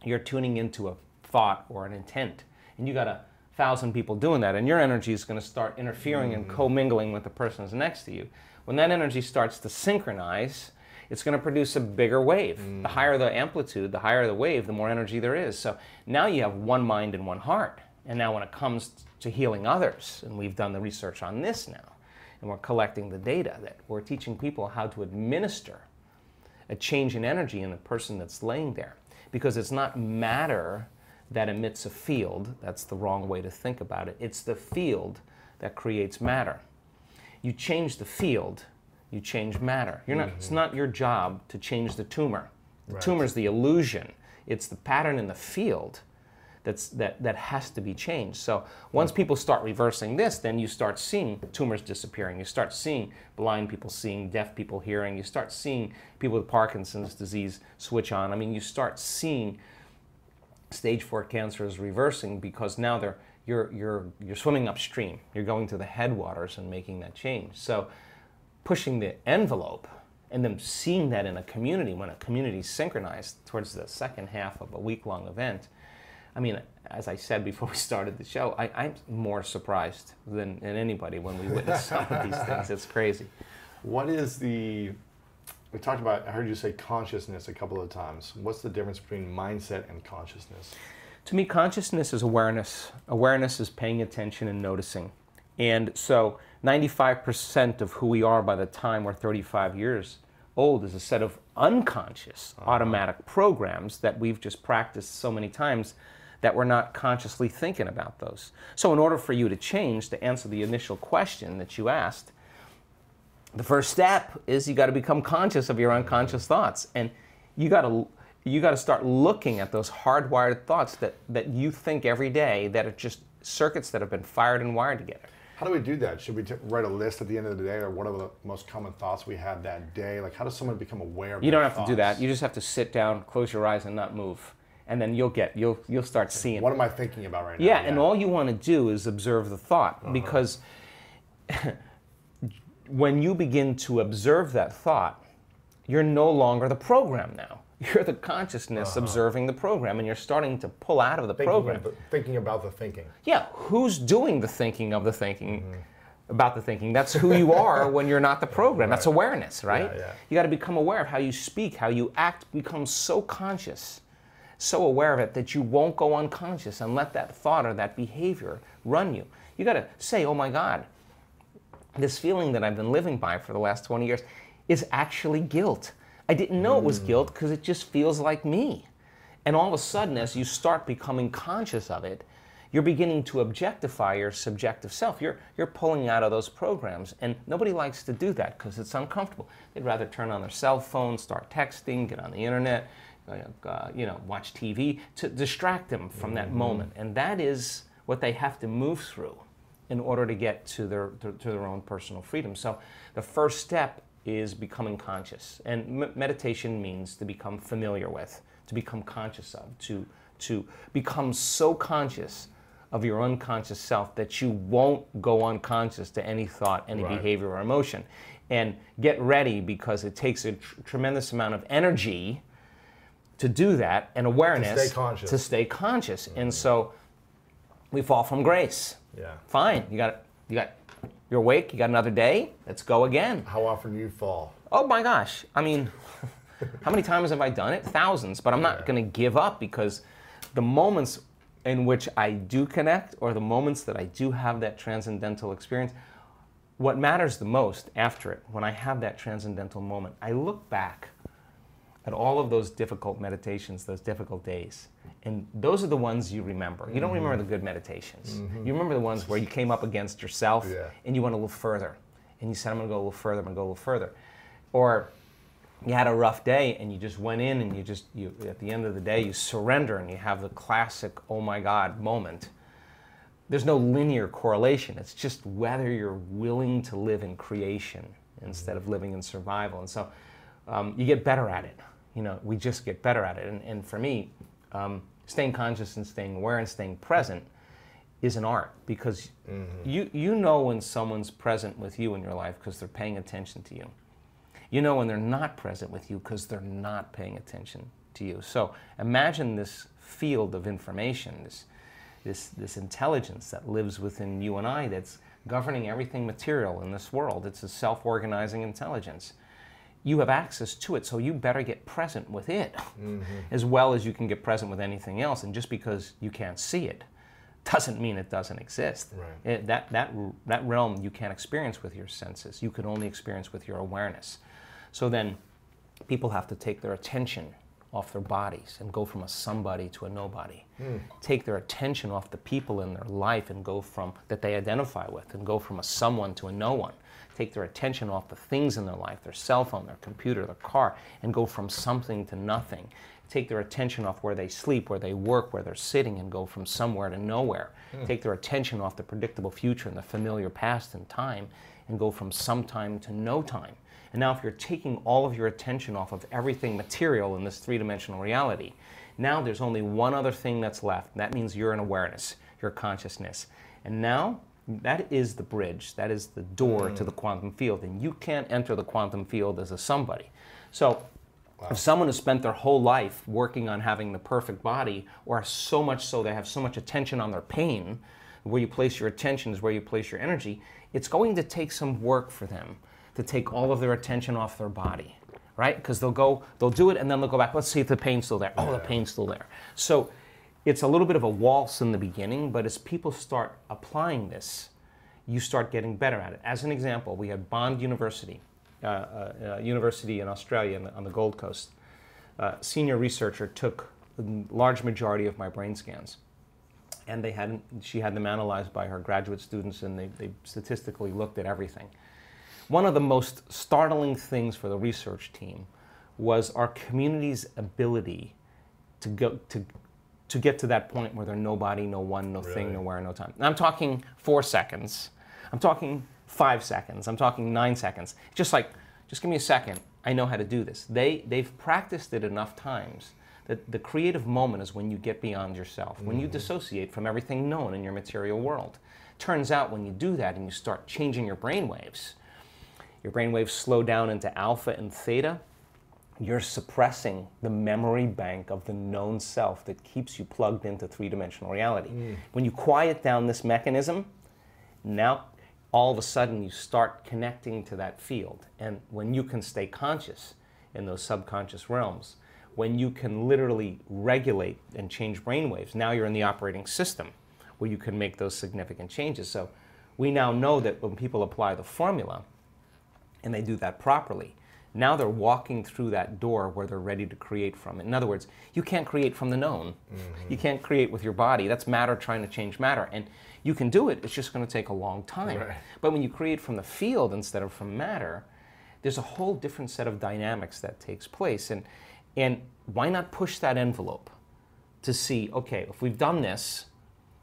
you're tuning into a thought or an intent and you got a thousand people doing that and your energy is going to start interfering and mm. commingling with the person who's next to you when that energy starts to synchronize it's going to produce a bigger wave. The mm. higher the amplitude the higher the wave the more energy there is. So now you have one mind and one heart. And now when it comes to healing others and we've done the research on this now and we're collecting the data that we're teaching people how to administer a change in energy in the person that's laying there. Because it's not matter that emits a field that's the wrong way to think about it it's the field that creates matter. You change the field you change matter you're not it's mm-hmm. not your job to change the tumor the tumor is the illusion it's the pattern in the field that's that that has to be changed. So once people start reversing this, then you start seeing tumors disappearing. You start seeing blind people seeing, deaf people hearing. You start seeing people with Parkinson's disease switch on. I mean, you start seeing stage four cancer is reversing because now they're you're you're you're swimming upstream. You're going to the headwaters and making that change. So pushing the envelope and then seeing that in a community when a community is synchronized towards the second half of a week long event. I mean, as I said before we started the show, I, I'm more surprised than, than anybody when we witness some of these things. It's crazy. What is the? We talked about. I heard you say consciousness a couple of times. What's the difference between mindset and consciousness? To me, consciousness is awareness. Awareness is paying attention and noticing. And so, 95% of who we are by the time we're 35 years old is a set of unconscious uh-huh. automatic programs that we've just practiced so many times that we're not consciously thinking about those. So, in order for you to change, to answer the initial question that you asked, the first step is you got to become conscious of your unconscious thoughts. And you got to you got to start looking at those hardwired thoughts that that you think every day that are just circuits that have been fired and wired together How do we do that? Should we t- write a list at the end of the day, or what are the most common thoughts we had that day? Like, how does someone become aware? of You don't have to do that. You just have to sit down, close your eyes, and not move, and then you'll get you'll you'll start seeing. What am I thinking about right now? Yeah, and all you want to do is observe the thought uh-huh. because when you begin to observe that thought, you're no longer the program now. You're the consciousness uh-huh. observing the program, and you're starting to pull out of the thinking, program. of the- thinking about the thinking. Yeah, who's doing the thinking of the thinking mm-hmm. about the thinking? That's who you are when you're not the program. That's awareness, right? Yeah, yeah. You got to become aware of how you speak, how you act, become so conscious, so aware of it that you won't go unconscious and let that thought or that behavior run you. You got to say, "Oh my god, this feeling that I've been living by for the last 20 years is actually guilt. I didn't know it was hmm. guilt because it just feels like me. And all of a sudden, as you start becoming conscious of it, you're beginning to objectify your subjective self. You're, you're pulling out of those programs. And nobody likes to do that because it's uncomfortable. They'd rather turn on their cell phone, start texting, get on the internet, uh, uh you know, watch TV to distract them from that mm-hmm. moment. And that is what they have to move through in order to get to their to, to their own personal freedom. So the first step is becoming conscious, and m- meditation means to become familiar with, to become conscious of, to to become so conscious of your unconscious self that you won't go unconscious to any thought, any Right. behavior or emotion, and get ready because it takes a tr- tremendous amount of energy to do that and awareness conscious. to stay conscious. And mm-hmm. so we fall from grace. Yeah. Fine. You got you got you're awake, you got another day. Let's go again. How often do you fall? Oh my gosh. I mean, how many times have I done it? Thousands, but I'm not Yeah. going to give up because the moments in which I do connect or the moments that I do have that transcendental experience, what matters the most after it, when I have that transcendental moment, I look back at all of those difficult meditations, those difficult days. And those are the ones you remember. You don't remember the good meditations. You remember the ones where you came up against yourself Yeah. and you went a little further. And you said, I'm going to go a little further, I'm going to go a little further. Or you had a rough day and you just went in and you just, you, at the end of the day, you surrender and you have the classic, oh my God moment. There's no linear correlation. It's just whether you're willing to live in creation instead of living in survival. And so um, you get better at it. You know, we just get better at it. And, and for me, um, staying conscious and staying aware and staying present is an art because you, you know when someone's present with you in your life because they're paying attention to you. You know when they're not present with you because they're not paying attention to you. So imagine this field of information, this, this, this intelligence that lives within you and I that's governing everything material in this world. It's a self organizing intelligence. You have access to it, so you better get present with it mm-hmm. as well as you can get present with anything else. And just because you can't see it doesn't mean it doesn't exist. Right. It- that, that, that realm you can't experience with your senses. You can only experience with your awareness. So then people have to take their attention off their bodies and go from a somebody to a nobody. Hmm. Take their attention off the people in their life and go from that they identify with and go from a someone to a no one. Take their attention off the things in their life, their cell phone, their computer, their car, and go from something to nothing. Take their attention off where they sleep, where they work, where they're sitting, and go from somewhere to nowhere. Hmm. Take their attention off the predictable future and the familiar past and time, and go from sometime to no time. And now, if you're taking all of your attention off of everything material in this three dimensional reality, now there's only one other thing that's left. and That means you're in awareness, your consciousness. And now, that is the bridge, that is the door to mm. the quantum field. And you can't enter the quantum field as a somebody. So, if someone has spent their whole life working on having the perfect body, or so much so they have so much attention on their pain, where you place your attention is where you place your energy, it's going to take some work for them to take all of their attention off their body, right? Because they'll go, they'll do it, and then they'll go back. Let's see if the pain's still there. Oh, the pain's still there. So it's a little bit of a waltz in the beginning, but as people start applying this, you start getting better at it. As an example, we had Bond University, uh, uh, uh, university in Australia on the, on the Gold Coast. Uh, senior researcher took the large majority of my brain scans and they had she had them analyzed by her graduate students and they, they statistically looked at everything one of the most startling things for the research team was our community's ability to go to to get to that point where they're nobody no one no thing nowhere no time and i'm talking four seconds I'm talking five seconds. I'm talking nine seconds. Just like, just give me a second. I know how to do this. They, they've practiced it enough times that the creative moment is when you get beyond yourself, when you mm-hmm. dissociate from everything known in your material world. Turns out when you do that and you start changing your brain waves, your brain waves slow down into alpha and theta, you're suppressing the memory bank of the known self that keeps you plugged into three dimensional reality. Mm. When you quiet down this mechanism, now all of a sudden you start connecting to that field. And when you can stay conscious in those subconscious realms, when you can literally regulate and change brainwaves, now you're in the operating system where you can make those significant changes. So we now know that when people apply the formula and they do that properly, now they're walking through that door where they're ready to create from. In other words, you can't create from the known. You mm-hmm. can't create with your body. That's matter trying to change matter. And you can do it, it's just going to take a long time. Right. But when you create from the field instead of from matter, there's a whole different set of dynamics that takes place. And, and why not push that envelope to see, okay, if we've done this,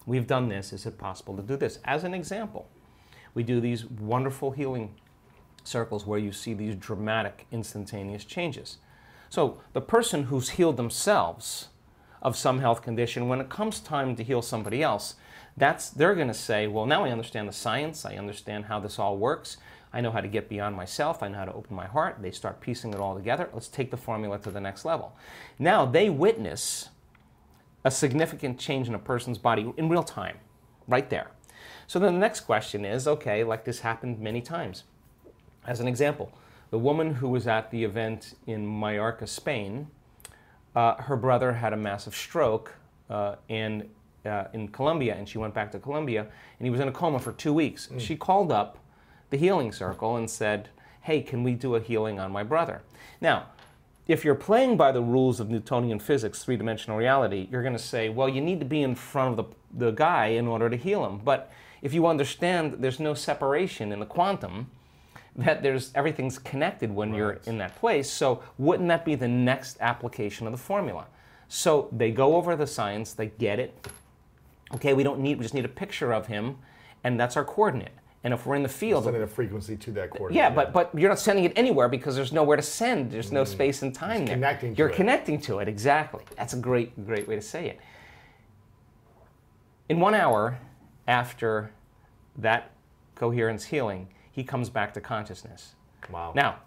we've done this, is it possible to do this? As an example, we do these wonderful healing circles where you see these dramatic, instantaneous changes. So the person who's healed themselves of some health condition, when it comes time to heal somebody else, that's they're going to say, well, now I understand the science. I understand how this all works. I know how to get beyond myself. I know how to open my heart. They start piecing it all together. Let's take the formula to the next level. Now they witness a significant change in a person's body in real time, right there. So then the next question is okay, like this happened many times. As an example, the woman who was at the event in Mallorca, Spain, uh, her brother had a massive stroke uh, in, uh, in Colombia, and she went back to Colombia, and he was in a coma for two weeks. She called up the healing circle and said, Hey, can we do a healing on my brother? Now, if you're playing by the rules of Newtonian physics, three dimensional reality, you're going to say, well, you need to be in front of the, the guy in order to heal him. But if you understand there's no separation in the quantum, that there's everything's connected when you're in that place, so wouldn't that be the next application of the formula? So they go over the science, they get it. Okay, we don't need, we just need a picture of him, and that's our coordinate. And if we're in the field, Sending a frequency to that coordinate. yeah, but but you're not sending it anywhere because there's nowhere to send. There's no space and time there. Mm. connecting you're it. connecting to it exactly. That's a great great way to say it. In one hour after that coherence healing, he comes back to consciousness. Wow. Now,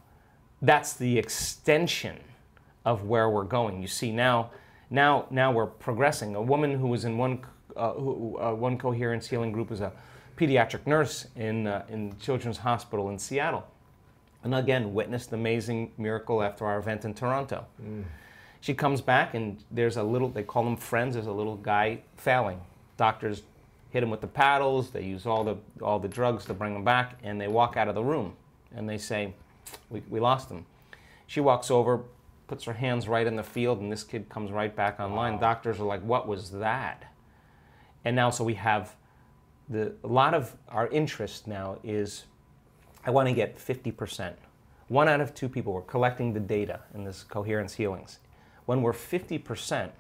that's the extension of where we're going. You see, now, now, now we're progressing. A woman who was in one, uh, who, uh, one coherence healing group is a pediatric nurse in, uh, in Children's Hospital in Seattle. And again, witnessed the amazing miracle after our event in Toronto. She comes back, and there's a little, they call them friends, there's a little guy failing. Doctors hit them with the paddles, they use all the, all the drugs to bring them back, and they walk out of the room. And they say, we, we lost them." She walks over, puts her hands right in the field, and this kid comes right back online. Doctors are like, what was that? And now, so we have the, a lot of our interest now is I want to get 50%. One out of two people, we're collecting the data in this coherence healings. When we're 50%,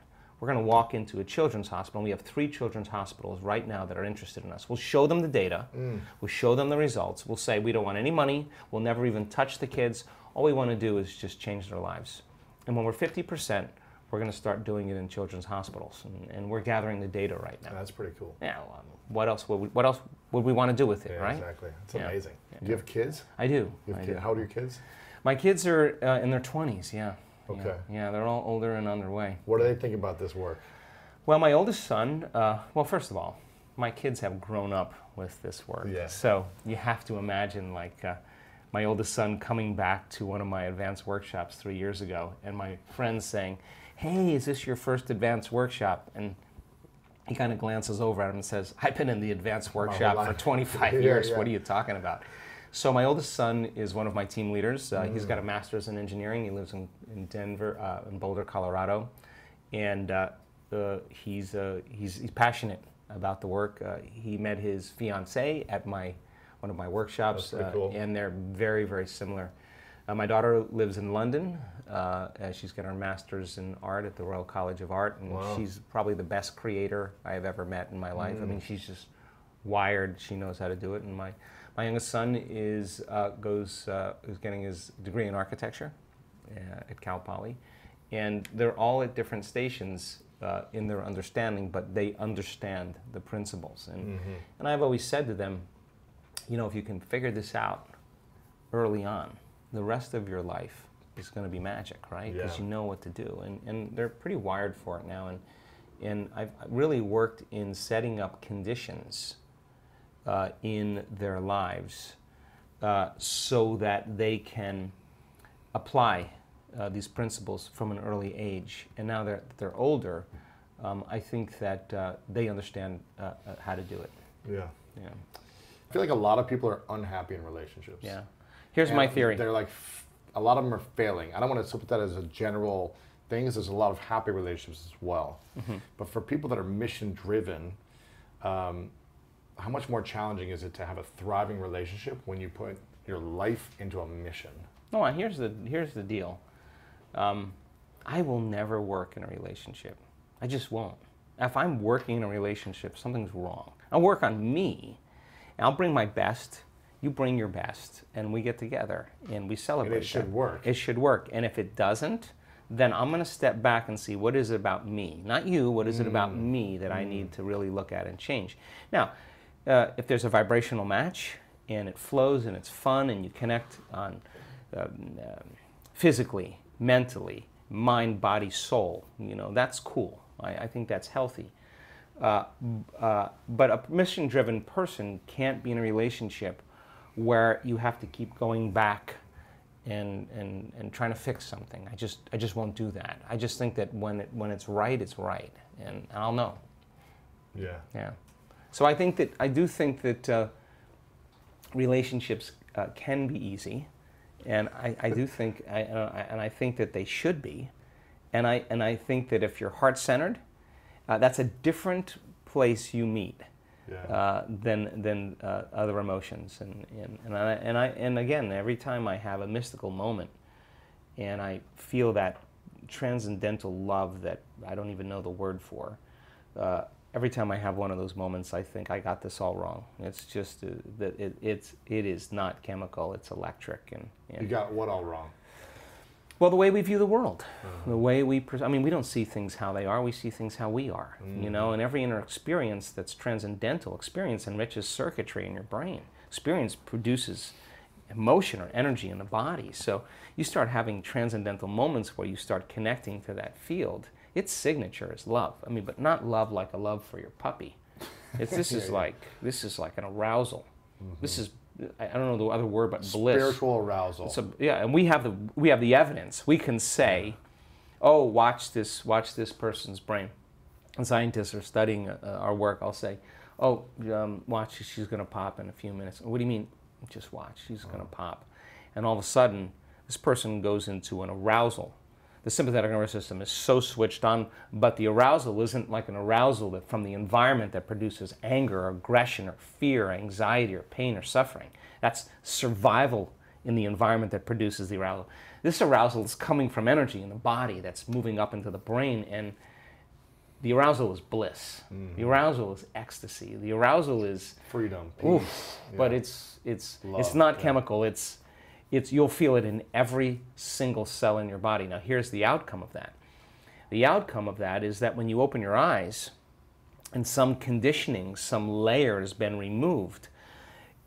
we're going to walk into a children's hospital. and We have three children's hospitals right now that are interested in us. We'll show them the data, we'll show them the results. We'll say, we don't want any money, we'll never even touch the kids. All we want to do is just change their lives. And when we're 50%, we're going to start doing it in children's hospitals. And, and we're gathering the data right now. That's pretty cool. Yeah, well, um, what else would we, what else would we want to do with it, Yeah, right? exactly. It's Yeah. amazing. Do you have kids? I do. You I have do. How old are your kids? My kids are uh, in their 20s, yeah. Yeah. Okay. Yeah, they're all older and underway. What do they think about this work? Well, my oldest son, uh, well, first of all, my kids have grown up with this work. Yeah. So you have to imagine, like, uh, my oldest son coming back to one of my advanced workshops three years ago, and my friends saying, Hey, is this your first advanced workshop? And he kind of glances over at him and says, I've been in the advanced workshop for life." 25 Yeah, years. yeah. What are you talking about? So my oldest son is one of my team leaders. Uh, He's got a master's in engineering. He lives in, in Denver, uh, in Boulder, Colorado, and uh, uh, he's, uh, he's he's passionate about the work. Uh, he met his fiance at my one of my workshops, uh, cool. and they're very very similar. Uh, my daughter lives in London. Uh, uh, she's got her master's in art at the Royal College of Art, and Wow. she's probably the best creator I have ever met in my life. I mean, she's just wired. She knows how to do it. And my, my youngest son is uh, goes uh, is getting his degree in architecture uh, at Cal Poly, and they're all at different stations uh, in their understanding, but they understand the principles. And and I've always said to them, you know, if you can figure this out early on, the rest of your life is going to be magic, right? Because Yeah. you know what to do, and and they're pretty wired for it now. And and I've really worked in setting up conditions uh, in their lives uh, so that they can apply uh, these principles from an early age. And now that they're older, um, I think that uh, they understand uh, uh, how to do it. Yeah. Yeah. I feel like a lot of people are unhappy in relationships. Yeah. Here's my theory. They're like, f- a lot of them are failing. I don't want to put that as a general thing. 'cause There's a lot of happy relationships as well. Mm-hmm. But for people that are mission driven, um, how much more challenging is it to have a thriving relationship when you put your life into a mission? No, here's the here's the deal. Um, I will never work in a relationship. I just won't. If I'm working in a relationship, something's wrong. I'll work on me. And I'll bring my best. You bring your best, and we get together and we celebrate. It should that. work. It should work. And if it doesn't, then I'm going to step back and see what is it about me, not you. What is it about me that I need to really look at and change? Now, uh, if there's a vibrational match and it flows and it's fun and you connect on um, um, physically, mentally, mind, body, soul, you know, that's cool. I, I think that's healthy. Uh, uh, but a mission driven person can't be in a relationship where you have to keep going back and, and, and trying to fix something. I just, I just won't do that. I just think that when, it, when it's right, it's right. And I'll know. Yeah. Yeah. So I think that I do think that uh, relationships uh, can be easy, and I, I do think I, and I and I think that they should be, and I and I think that if you're heart centered, uh, that's a different place you meet Yeah. uh, than than uh, other emotions, and and and I, and I and again every time I have a mystical moment, and I feel that transcendental love that I don't even know the word for. Every time I have one of those moments, I think I got this all wrong. It's just uh, that it, it's it is not chemical; it's electric, and, and You got what all wrong? well, the way we view the world, the way we, I mean, we don't see things how they are, we see things how we are, you know, and every inner experience that's transcendental, experience enriches circuitry in your brain. Experience produces emotion or energy in the body. So you start having transcendental moments where you start connecting to that field. Its signature is love. I mean, but not love like a love for your puppy. It's, this is like, this is like an arousal. This is, I don't know the other word, but bliss. Spiritual arousal. So yeah, and we have the we have the evidence. We can say, "Oh, watch this, watch this person's brain." And scientists are studying uh, our work. I'll say, "Oh, um, watch, she's going to pop in a few minutes." What do you mean? Just watch, she's going to pop, and all of a sudden, this person goes into an arousal. The sympathetic nervous system is so switched on, but the arousal isn't like an arousal that from the environment that produces anger, or aggression, or fear, or anxiety, or pain, or suffering. That's survival in the environment that produces the arousal. This arousal is coming from energy in the body that's moving up into the brain, and the arousal is bliss. Mm-hmm. The arousal is ecstasy. The arousal is Freedom. Peace. Oof, but Yeah. it's it's it's Love, not yeah. chemical. It's it's you'll feel it in every single cell in your body. Now here's the outcome of that. The outcome of that is that when you open your eyes and some conditioning, some layer has been removed,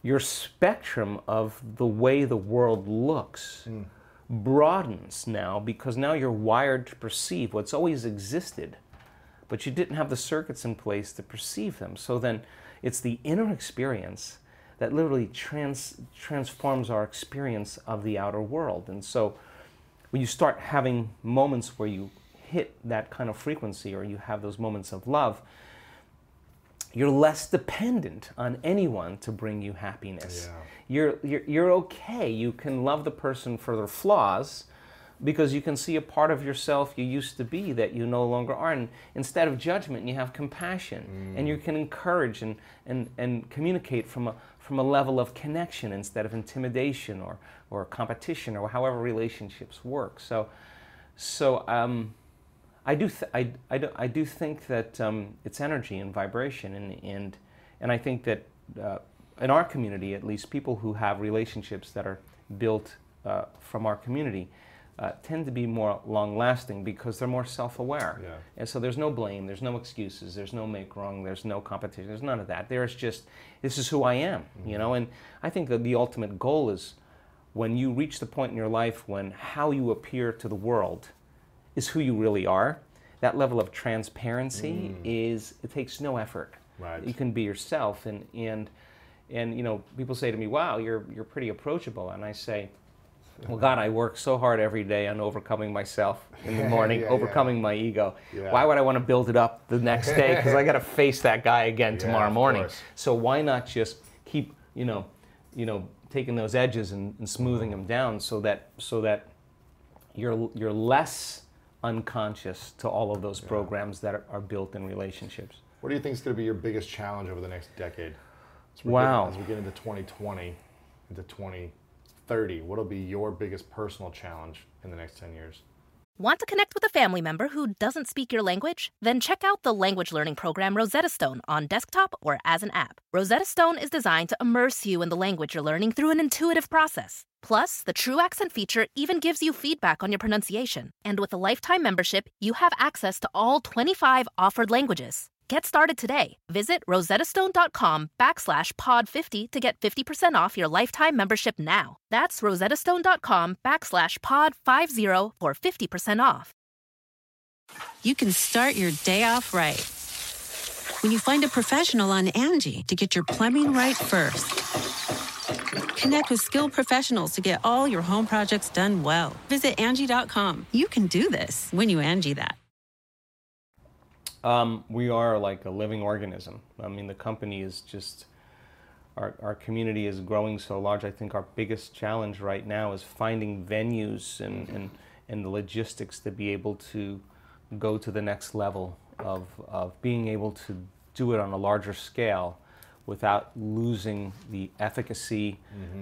your spectrum of the way the world looks hmm. broadens now because now you're wired to perceive what's always existed but you didn't have the circuits in place to perceive them. So then it's the inner experience that literally trans, transforms our experience of the outer world. And so when you start having moments where you hit that kind of frequency or you have those moments of love, you're less dependent on anyone to bring you happiness. Yeah. You're, you're, you're okay. You can love the person for their flaws because you can see a part of yourself you used to be that you no longer are. And instead of judgment, you have compassion. And mm. you can encourage and, and, and communicate from a, from a level of connection instead of intimidation or, or competition or however relationships work. So, so um, I, do th- I, I, do, I do think that um, it's energy and vibration and, and, and I think that uh, in our community, at least, people who have relationships that are built uh, from our community uh, tend to be more long lasting because they're more self aware. Yeah. And so there's no blame, there's no excuses, there's no make wrong, there's no competition, there's none of that. There's just, this is who I am, you know? And I think that the ultimate goal is when you reach the point in your life when how you appear to the world is who you really are, that level of transparency is, it takes no effort. Right. You can be yourself and, and, and you know, people say to me, wow, you're, you're pretty approachable. And I say, well, God, I work so hard every day on overcoming myself in the morning, Yeah, overcoming my ego. Yeah. Why would I want to build it up the next day? Because I got to face that guy again Yeah, tomorrow morning. course. So why not just keep, you know, you know, taking those edges and, and smoothing them down so that so that you're you're less unconscious to all of those programs that are, are built in relationships. What do you think is going to be your biggest challenge over the next decade? As we Wow. Get, as we get into 2020, into 2030, what'll be your biggest personal challenge in the next 10 years? Want to connect with a family member who doesn't speak your language? Then check out the language learning program Rosetta Stone on desktop or as an app. Rosetta Stone is designed to immerse you in the language you're learning through an intuitive process. Plus, the TruAccent feature even gives you feedback on your pronunciation. And with a lifetime membership, you have access to all 25 offered languages. Get started today. Visit rosettastone.com backslash pod50 to get 50% off your lifetime membership now. That's rosettastone.com backslash pod50 for 50% off. you can start your day off right. When you find a professional on Angie to get your plumbing right first. Connect with skilled professionals to get all your home projects done well. Visit Angie.com. You can do this when you Angie that. Um, we are like a living organism. I mean, the company is just, our, our community is growing so large. I think our biggest challenge right now is finding venues and, and, and the logistics to be able to go to the next level of, of being able to do it on a larger scale without losing the efficacy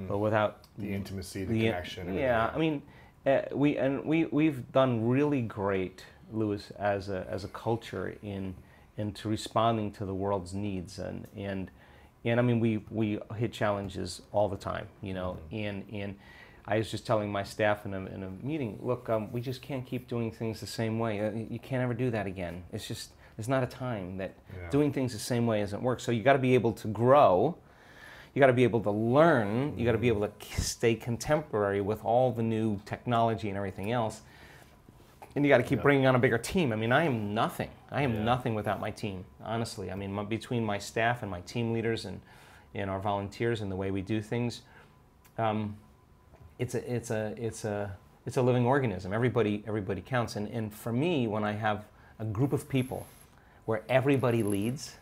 but without The intimacy, the, the- connection. everything. Yeah, I mean, uh, we and we we've done really great, Lewis, as a as a culture in into responding to the world's needs and and and I mean we we hit challenges all the time, you know, Mm-hmm. and and. I was just telling my staff in a, in a meeting, look, um, we just can't keep doing things the same way. Uh, you can't ever do that again. It's just, there's not a time that Yeah. doing things the same way doesn't work. So you got to be able to grow you got to be able to learn you got to be able to stay contemporary with all the new technology and everything else and you got to keep bringing on a bigger team. I mean i am nothing. I am Yeah. nothing without my team honestly. I mean my, between my staff and my team leaders and, and our volunteers and the way we do things um, it's a it's a it's a it's a living organism. Everybody everybody counts. And, and for me when i have a group of people where everybody leads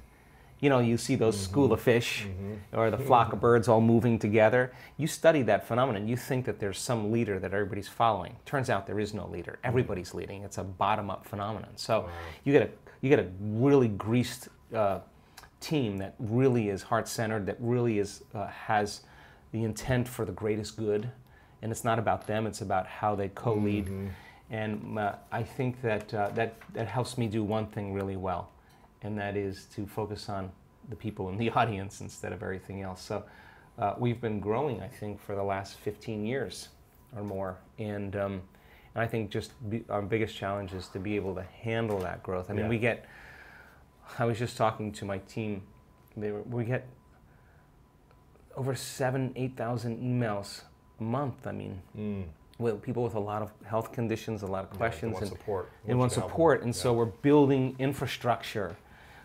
you know, you see those school of fish or the flock of birds all moving together. You study that phenomenon. You think that there's some leader that everybody's following. Turns out there is no leader. Everybody's leading. It's a bottom-up phenomenon. So you get a you get a really greased uh, team that really is heart-centered. That really is uh, has the intent for the greatest good, and it's not about them. It's about how they co-lead. And uh, I think that uh, that that helps me do one thing really well and that is to focus on the people in the audience instead of everything else. So uh, we've been growing, I think, for the last 15 years or more, and um, and I think just be, our biggest challenge is to be able to handle that growth. I mean, Yeah. we get. I was just talking to my team. They were, we get over seven, eight thousand emails a month. I mean, with people with a lot of health conditions, a lot of questions, want and support. and Want want you to support. And so we're building infrastructure.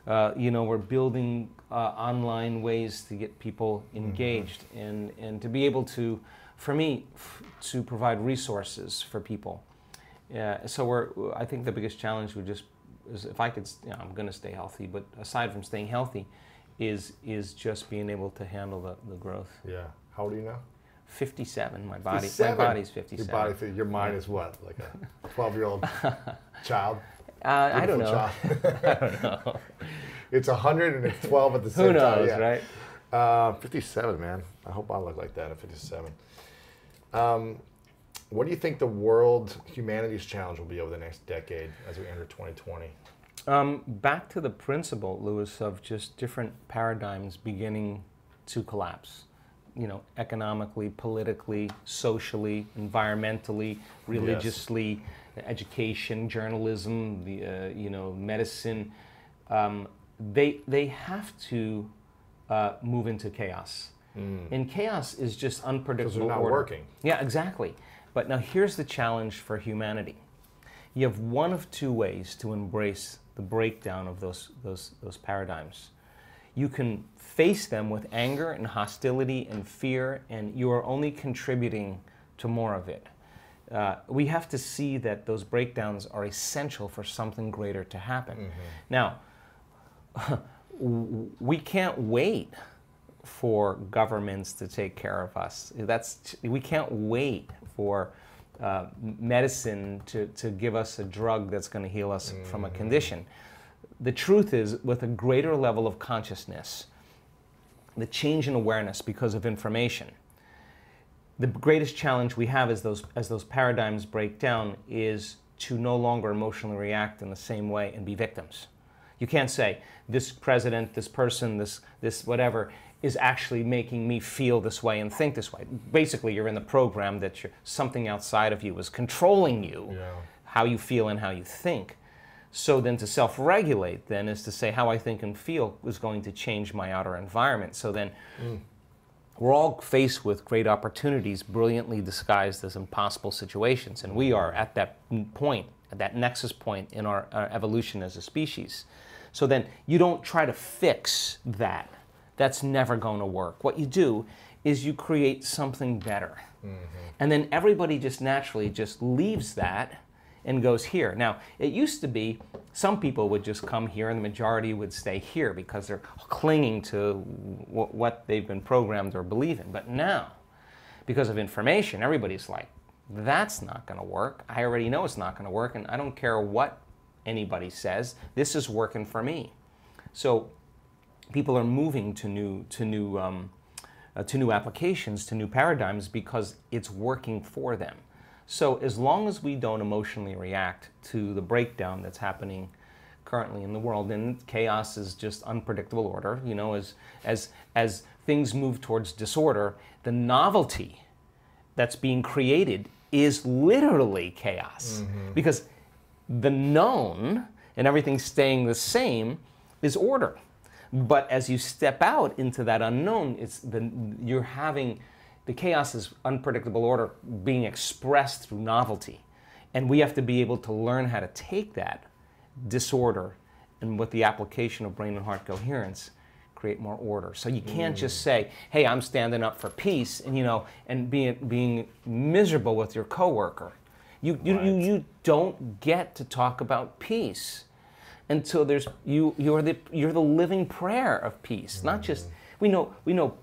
Uh, you know, we're building uh, online ways to get people Mm-hmm. engaged and, and to be able to, for me, f- to provide resources for people. Yeah, so we're, I think the biggest challenge would just, is if I could, you know, I'm going to stay healthy, but aside from staying healthy, is is just being able to handle the, the growth. Yeah. How old are you now? 57, my body, my 57. body's 57. Your body, your mind is what? Like a 12 year old child? Uh, I don't know. It's 100 and it's 12 at the same Who time. yeah. right? Uh, 57, man. I hope I look like that at 57. Um, what do you think the world humanities challenge will be over the next decade as we enter 2020? Um, back to the principle, Lewis, of just different paradigms beginning to collapse. You know, economically, politically, socially, environmentally, religiously, education, journalism, the uh, you know, medicine. Um, they they have to uh, move into chaos, and chaos is just unpredictable. They're not order. working. Yeah, exactly. But now here's the challenge for humanity. You have one of two ways to embrace the breakdown of those, those, those paradigms. You can face them with anger and hostility and fear, and you are only contributing to more of it. Uh, we have to see that those breakdowns are essential for something greater to happen. Now, we can't wait for governments to take care of us. That's we can't wait for uh, medicine to, to give us a drug that's going to heal us from a condition. The truth is, with a greater level of consciousness, the change in awareness because of information, the greatest challenge we have as those as those paradigms break down is to no longer emotionally react in the same way and be victims. You can't say this president, this person, this this whatever is actually making me feel this way and think this way. Basically, you're in the program that you're, something outside of you is controlling you, Yeah. how you feel and how you think. So then to self-regulate then is to say how I think and feel is going to change my outer environment. So then mm. We're all faced with great opportunities brilliantly disguised as impossible situations and we are at that point at that nexus point in our, our evolution as a species. So then you don't try to fix that. That's never going to work. What you do is you create something better. Mm-hmm. And then everybody just naturally just leaves that and goes here. Now, it used to be some people would just come here and the majority would stay here because they're clinging to what they've been programmed or believe in. But now, because of information, everybody's like, that's not going to work. I already know it's not going to work, and I don't care what anybody says. This is working for me. So people are moving to new to new um, uh, to new applications, to new paradigms because it's working for them. So as long as we don't emotionally react to the breakdown that's happening currently in the world, and chaos is just unpredictable order. You know, as as as things move towards disorder, the novelty that's being created is literally chaos mm-hmm. because the known and everything staying the same is order. But as you step out into that unknown, it's the you're having the chaos is unpredictable order being expressed through novelty. And we have to be able to learn how to take that disorder and with the application of brain and heart coherence create more order. So you can't mm. just say, "Hey, I'm standing up for peace," and you know, and being being miserable with your coworker. You you, you you don't get to talk about peace until there's you you're the you're the living prayer of peace. Not just mm. we know we know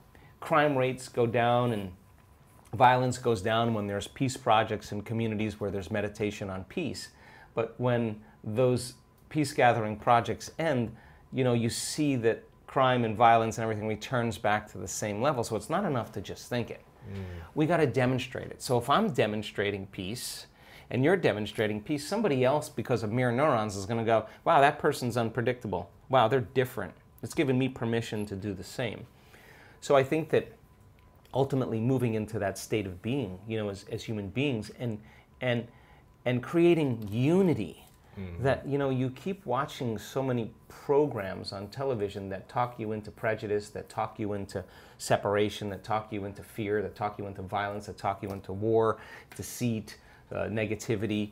crime rates go down and violence goes down when there's peace projects in communities where there's meditation on peace. But when those peace gathering projects end, you know, you see that crime and violence and everything returns back to the same level. So it's not enough to just think it. Mm. We got to demonstrate it. So if I'm demonstrating peace and you're demonstrating peace, somebody else, because of mirror neurons, is going to go, wow, that person's unpredictable. Wow, they're different. It's giving me permission to do the same. So I think that ultimately moving into that state of being, you know, as, as human beings and and and creating unity. That you know, you keep watching so many programs on television that talk you into prejudice, that talk you into separation, that talk you into fear, that talk you into violence, that talk you into war, deceit, uh, negativity.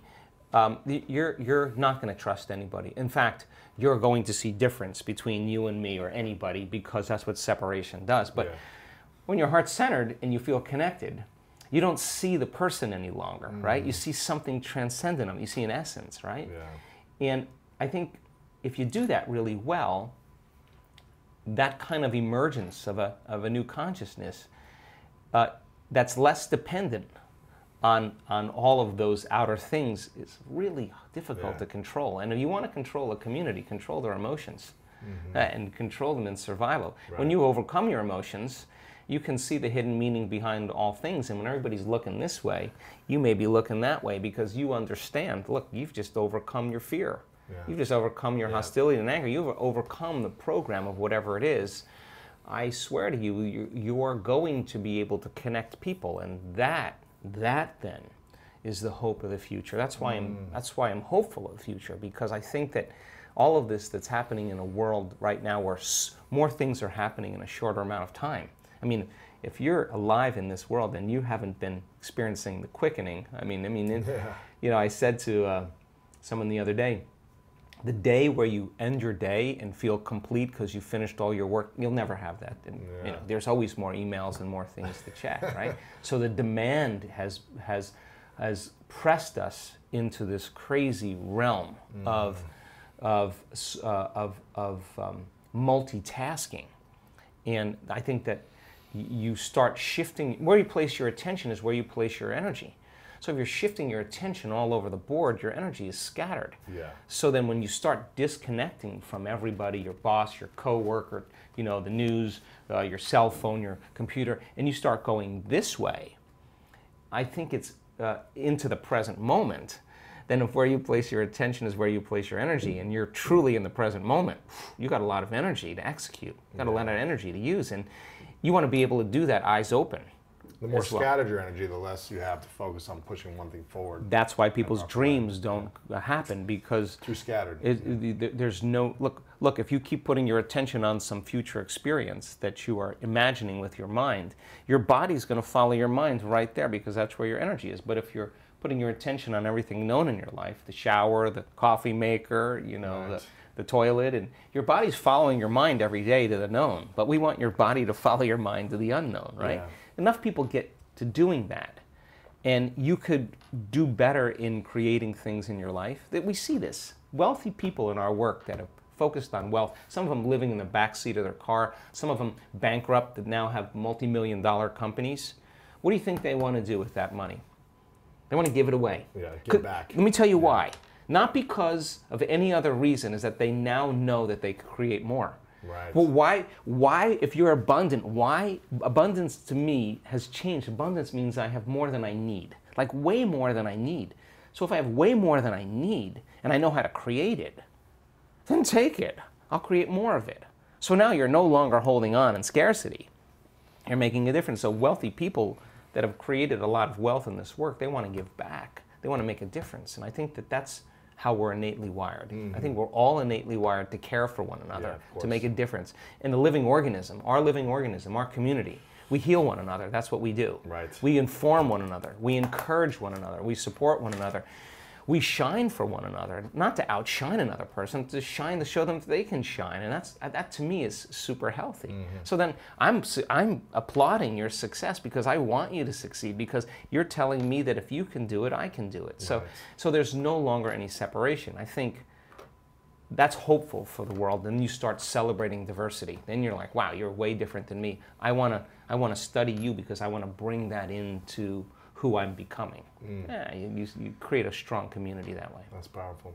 Um, you're you're not going to trust anybody. In fact, you're going to see difference between you and me or anybody because that's what separation does. But Yeah. when your heart's centered and you feel connected, you don't see the person any longer, right? You see something transcendent them. You see an essence, right? Yeah. And I think if you do that really well, that kind of emergence of a, of a new consciousness uh, that's less dependent on, on all of those outer things is really difficult Yeah. to control. And if you want to control a community, control their emotions uh, and control them in survival. When you overcome your emotions, you can see the hidden meaning behind all things. And when everybody's looking this way, you may be looking that way because you understand look, you've just overcome your fear. You've just overcome your hostility and anger. You've overcome the program of whatever it is. I swear to you, you, you are going to be able to connect people, and that, that then, is the hope of the future. That's why I'm. That's why I'm hopeful of the future because I think that all of this that's happening in a world right now where s- more things are happening in a shorter amount of time. I mean, if you're alive in this world and you haven't been experiencing the quickening, I mean, I mean, it, you know, I said to uh, someone the other day, the day where you end your day and feel complete because you finished all your work, you'll never have that. And, you know, there's always more emails and more things to check, right? so the demand has has has pressed us into this crazy realm of of uh, of of um, multitasking, and I think that you start shifting where you place your attention is where you place your energy. So if you're shifting your attention all over the board, your energy is scattered. Yeah. So then when you start disconnecting from everybody, your boss, your coworker, you know, the news, uh, your cell phone, your computer, and you start going this way, I think it's uh, into the present moment. Then if where you place your attention is where you place your energy, and you're truly in the present moment, you got a lot of energy to execute. You got a lot of energy to use, and you want to be able to do that eyes open. The more as well. scattered your energy, the less you have to focus on pushing one thing forward. That's why people's dreams don't uh, happen because Too scattered. It, th- there's no look. Look, if you keep putting your attention on some future experience that you are imagining with your mind, your body's going to follow your mind right there because that's where your energy is. But if you're putting your attention on everything known in your life, the shower, the coffee maker, you know, Right. the toilet, and your body's following your mind every day to the known. But we want your body to follow your mind to the unknown, right? Yeah. Enough people get to doing that and you could do better in creating things in your life that we see this wealthy people in our work that have focused on wealth some of them living in the back seat of their car some of them bankrupt that now have multi-million dollar companies what do you think they want to do with that money they want to give it away Yeah, give Could- back. let me tell you why not because of any other reason is that they now know that they could create more. Right. well why why if you're abundant why abundance to me has changed. Abundance means i have more than i need. Like way more than i need. So if i have way more than i need and i know how to create it then take it. I'll create more of it. So now you're no longer holding on in scarcity. You're making a difference. So wealthy people that have created a lot of wealth in this work they want to give back. They want to make a difference. And i think that that's how we're innately wired. I think mm-hmm. we're all innately wired to care for one another of to make a difference. In the living organism our living organism our community we heal one another. That's what we do. Right. we inform one another. We encourage one another. We support one another we shine for one another not to outshine another person to shine to show them that they can shine and that's that to me is super healthy. Mm-hmm. so then i'm i'm applauding your success because i want you to succeed because you're telling me that if you can do it i can do it. So so there's no longer any separation. I think that's hopeful for the world. Then you start celebrating diversity. Then you're like wow you're way different than me. I want to i want to study you because i want to bring that into who i'm becoming yeah, you, you, you create a strong community that way That's powerful.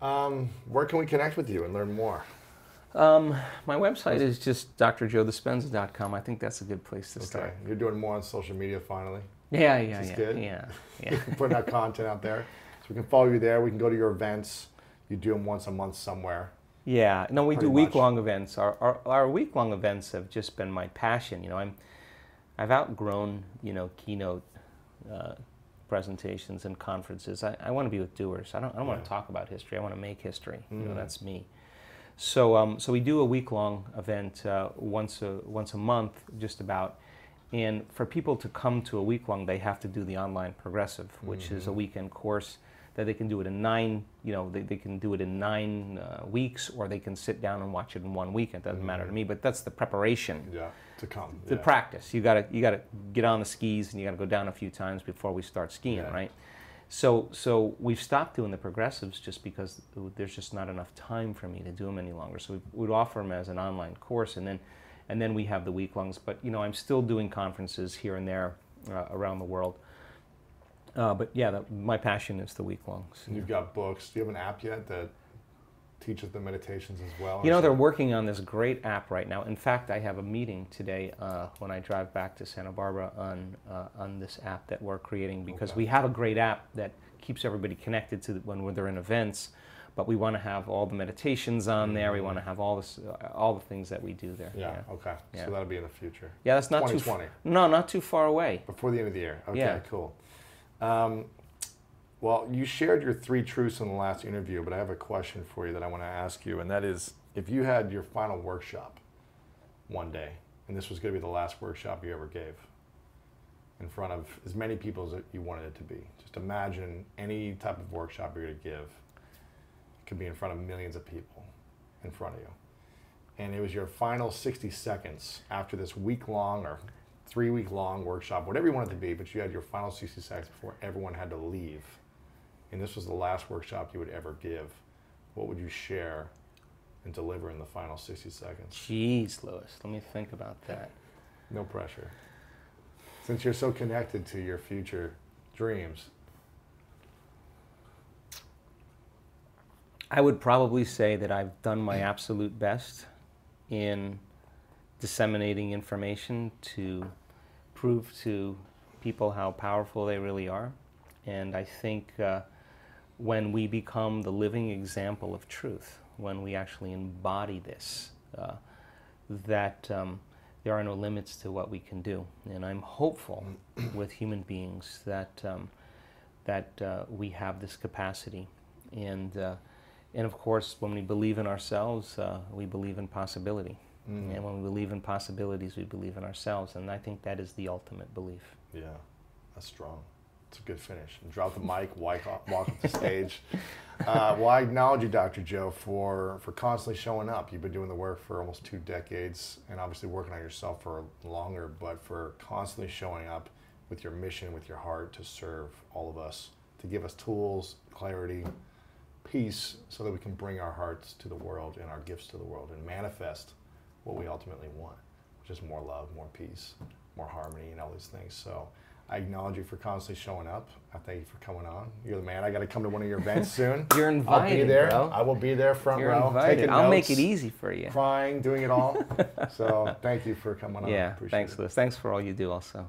Um, where can we connect with you and learn more? Um, my website is just drjoedispenza.com i think that's a good place to Okay, start you're doing more on social media finally. yeah yeah yeah, good. yeah yeah Putting out content out there, so we can follow you there. We can go to your events. You do them once a month somewhere. Yeah, no, we do week long events. Our, our, our week long events have just been my passion. You know, I'm, I've outgrown, you know, keynote uh, presentations and conferences. I, I want to be with doers. I don't, I don't want to talk about history. I want to make history. You know, that's me. So, um, so we do a week long event uh, once, a, once a month, just about. And for people to come to a week long, they have to do the online progressive, which is a weekend course that they can do it in nine, you know, they, they can do it in nine uh, weeks or they can sit down and watch it in one weekend. Doesn't matter to me, but that's the preparation Yeah, to come. the yeah. practice. You gotta you gotta get on the skis and you gotta go down a few times before we start skiing, Yeah. right? So so we've stopped doing the progressives just because there's just not enough time for me to do them any longer. So we would offer them as an online course, and then and then we have the week longs. But you know I'm still doing conferences here and there uh, around the world. Uh, but yeah, that, my passion is the week longs. You've got books. Do you have an app yet that teaches the meditations as well? You know, they're working on this great app right now. In fact, I have a meeting today uh, when I drive back to Santa Barbara on uh, on this app that we're creating because Okay. we have a great app that keeps everybody connected to the, when they're in events. but we want to have all the meditations on there. We want to have all this, uh, all the things that we do there. Yeah. Okay. Yeah. So that'll be in the future. Yeah, that's not too. 2020. f- No, not too far away. Before the end of the year. Okay. Yeah. Cool. Um, well, you shared your three truths in the last interview, but I have a question for you that I want to ask you, and that is, if you had your final workshop one day, and this was going to be the last workshop you ever gave, in front of as many people as you wanted it to be. Just imagine any type of workshop you're going to give. It could be in front of millions of people in front of you. And it was your final 60 seconds after this week long or three week long workshop, whatever you want it to be, but you had your final 60 seconds before everyone had to leave. And this was the last workshop you would ever give. What would you share and deliver in the final 60 seconds? Jeez, Lewis, let me think about that. No pressure. Since you're so connected to your future dreams, I would probably say that I've done my absolute best in disseminating information to prove to people how powerful they really are. And I think uh, when we become the living example of truth, when we actually embody this, uh, that um, there are no limits to what we can do. And I'm hopeful with human beings that, um, that uh, we have this capacity. And, uh, and of course, when we believe in ourselves, uh, we believe in possibility. And when we believe in possibilities, we believe in ourselves. And I think that is the ultimate belief. yeah, that's strong. It's a good finish. And drop the mic, walk off, walk off the stage. Uh, well, I acknowledge you, Dr. Joe, for, for constantly showing up. You've been doing the work for almost two decades and obviously working on yourself for longer, but for constantly showing up with your mission, with your heart to serve all of us, to give us tools, clarity, peace, so that we can bring our hearts to the world and our gifts to the world and manifest what we ultimately want, which is more love, more peace, more harmony, and all these things. So I acknowledge you for constantly showing up. I thank you for coming on. You're the man. I got to come to one of your events soon. You're invited. I'll be there. bro. I will be there front You're row. invited. taking I'll make it easy for you. Crying, doing it all. so thank you for coming on. Yeah, Appreciate thanks. Lewis. Thanks for all you do also.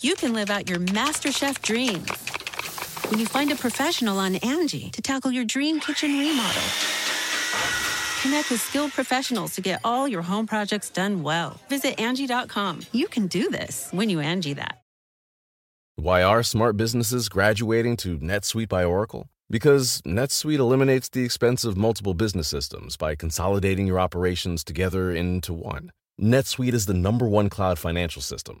You can live out your MasterChef dreams when you find a professional on Angie to tackle your dream kitchen remodel. Connect with skilled professionals to get all your home projects done well. Visit Angie.com. You can do this when you Angie that. Why are smart businesses graduating to NetSuite by Oracle? Because NetSuite eliminates the expense of multiple business systems by consolidating your operations together into one. NetSuite is the number one cloud financial system,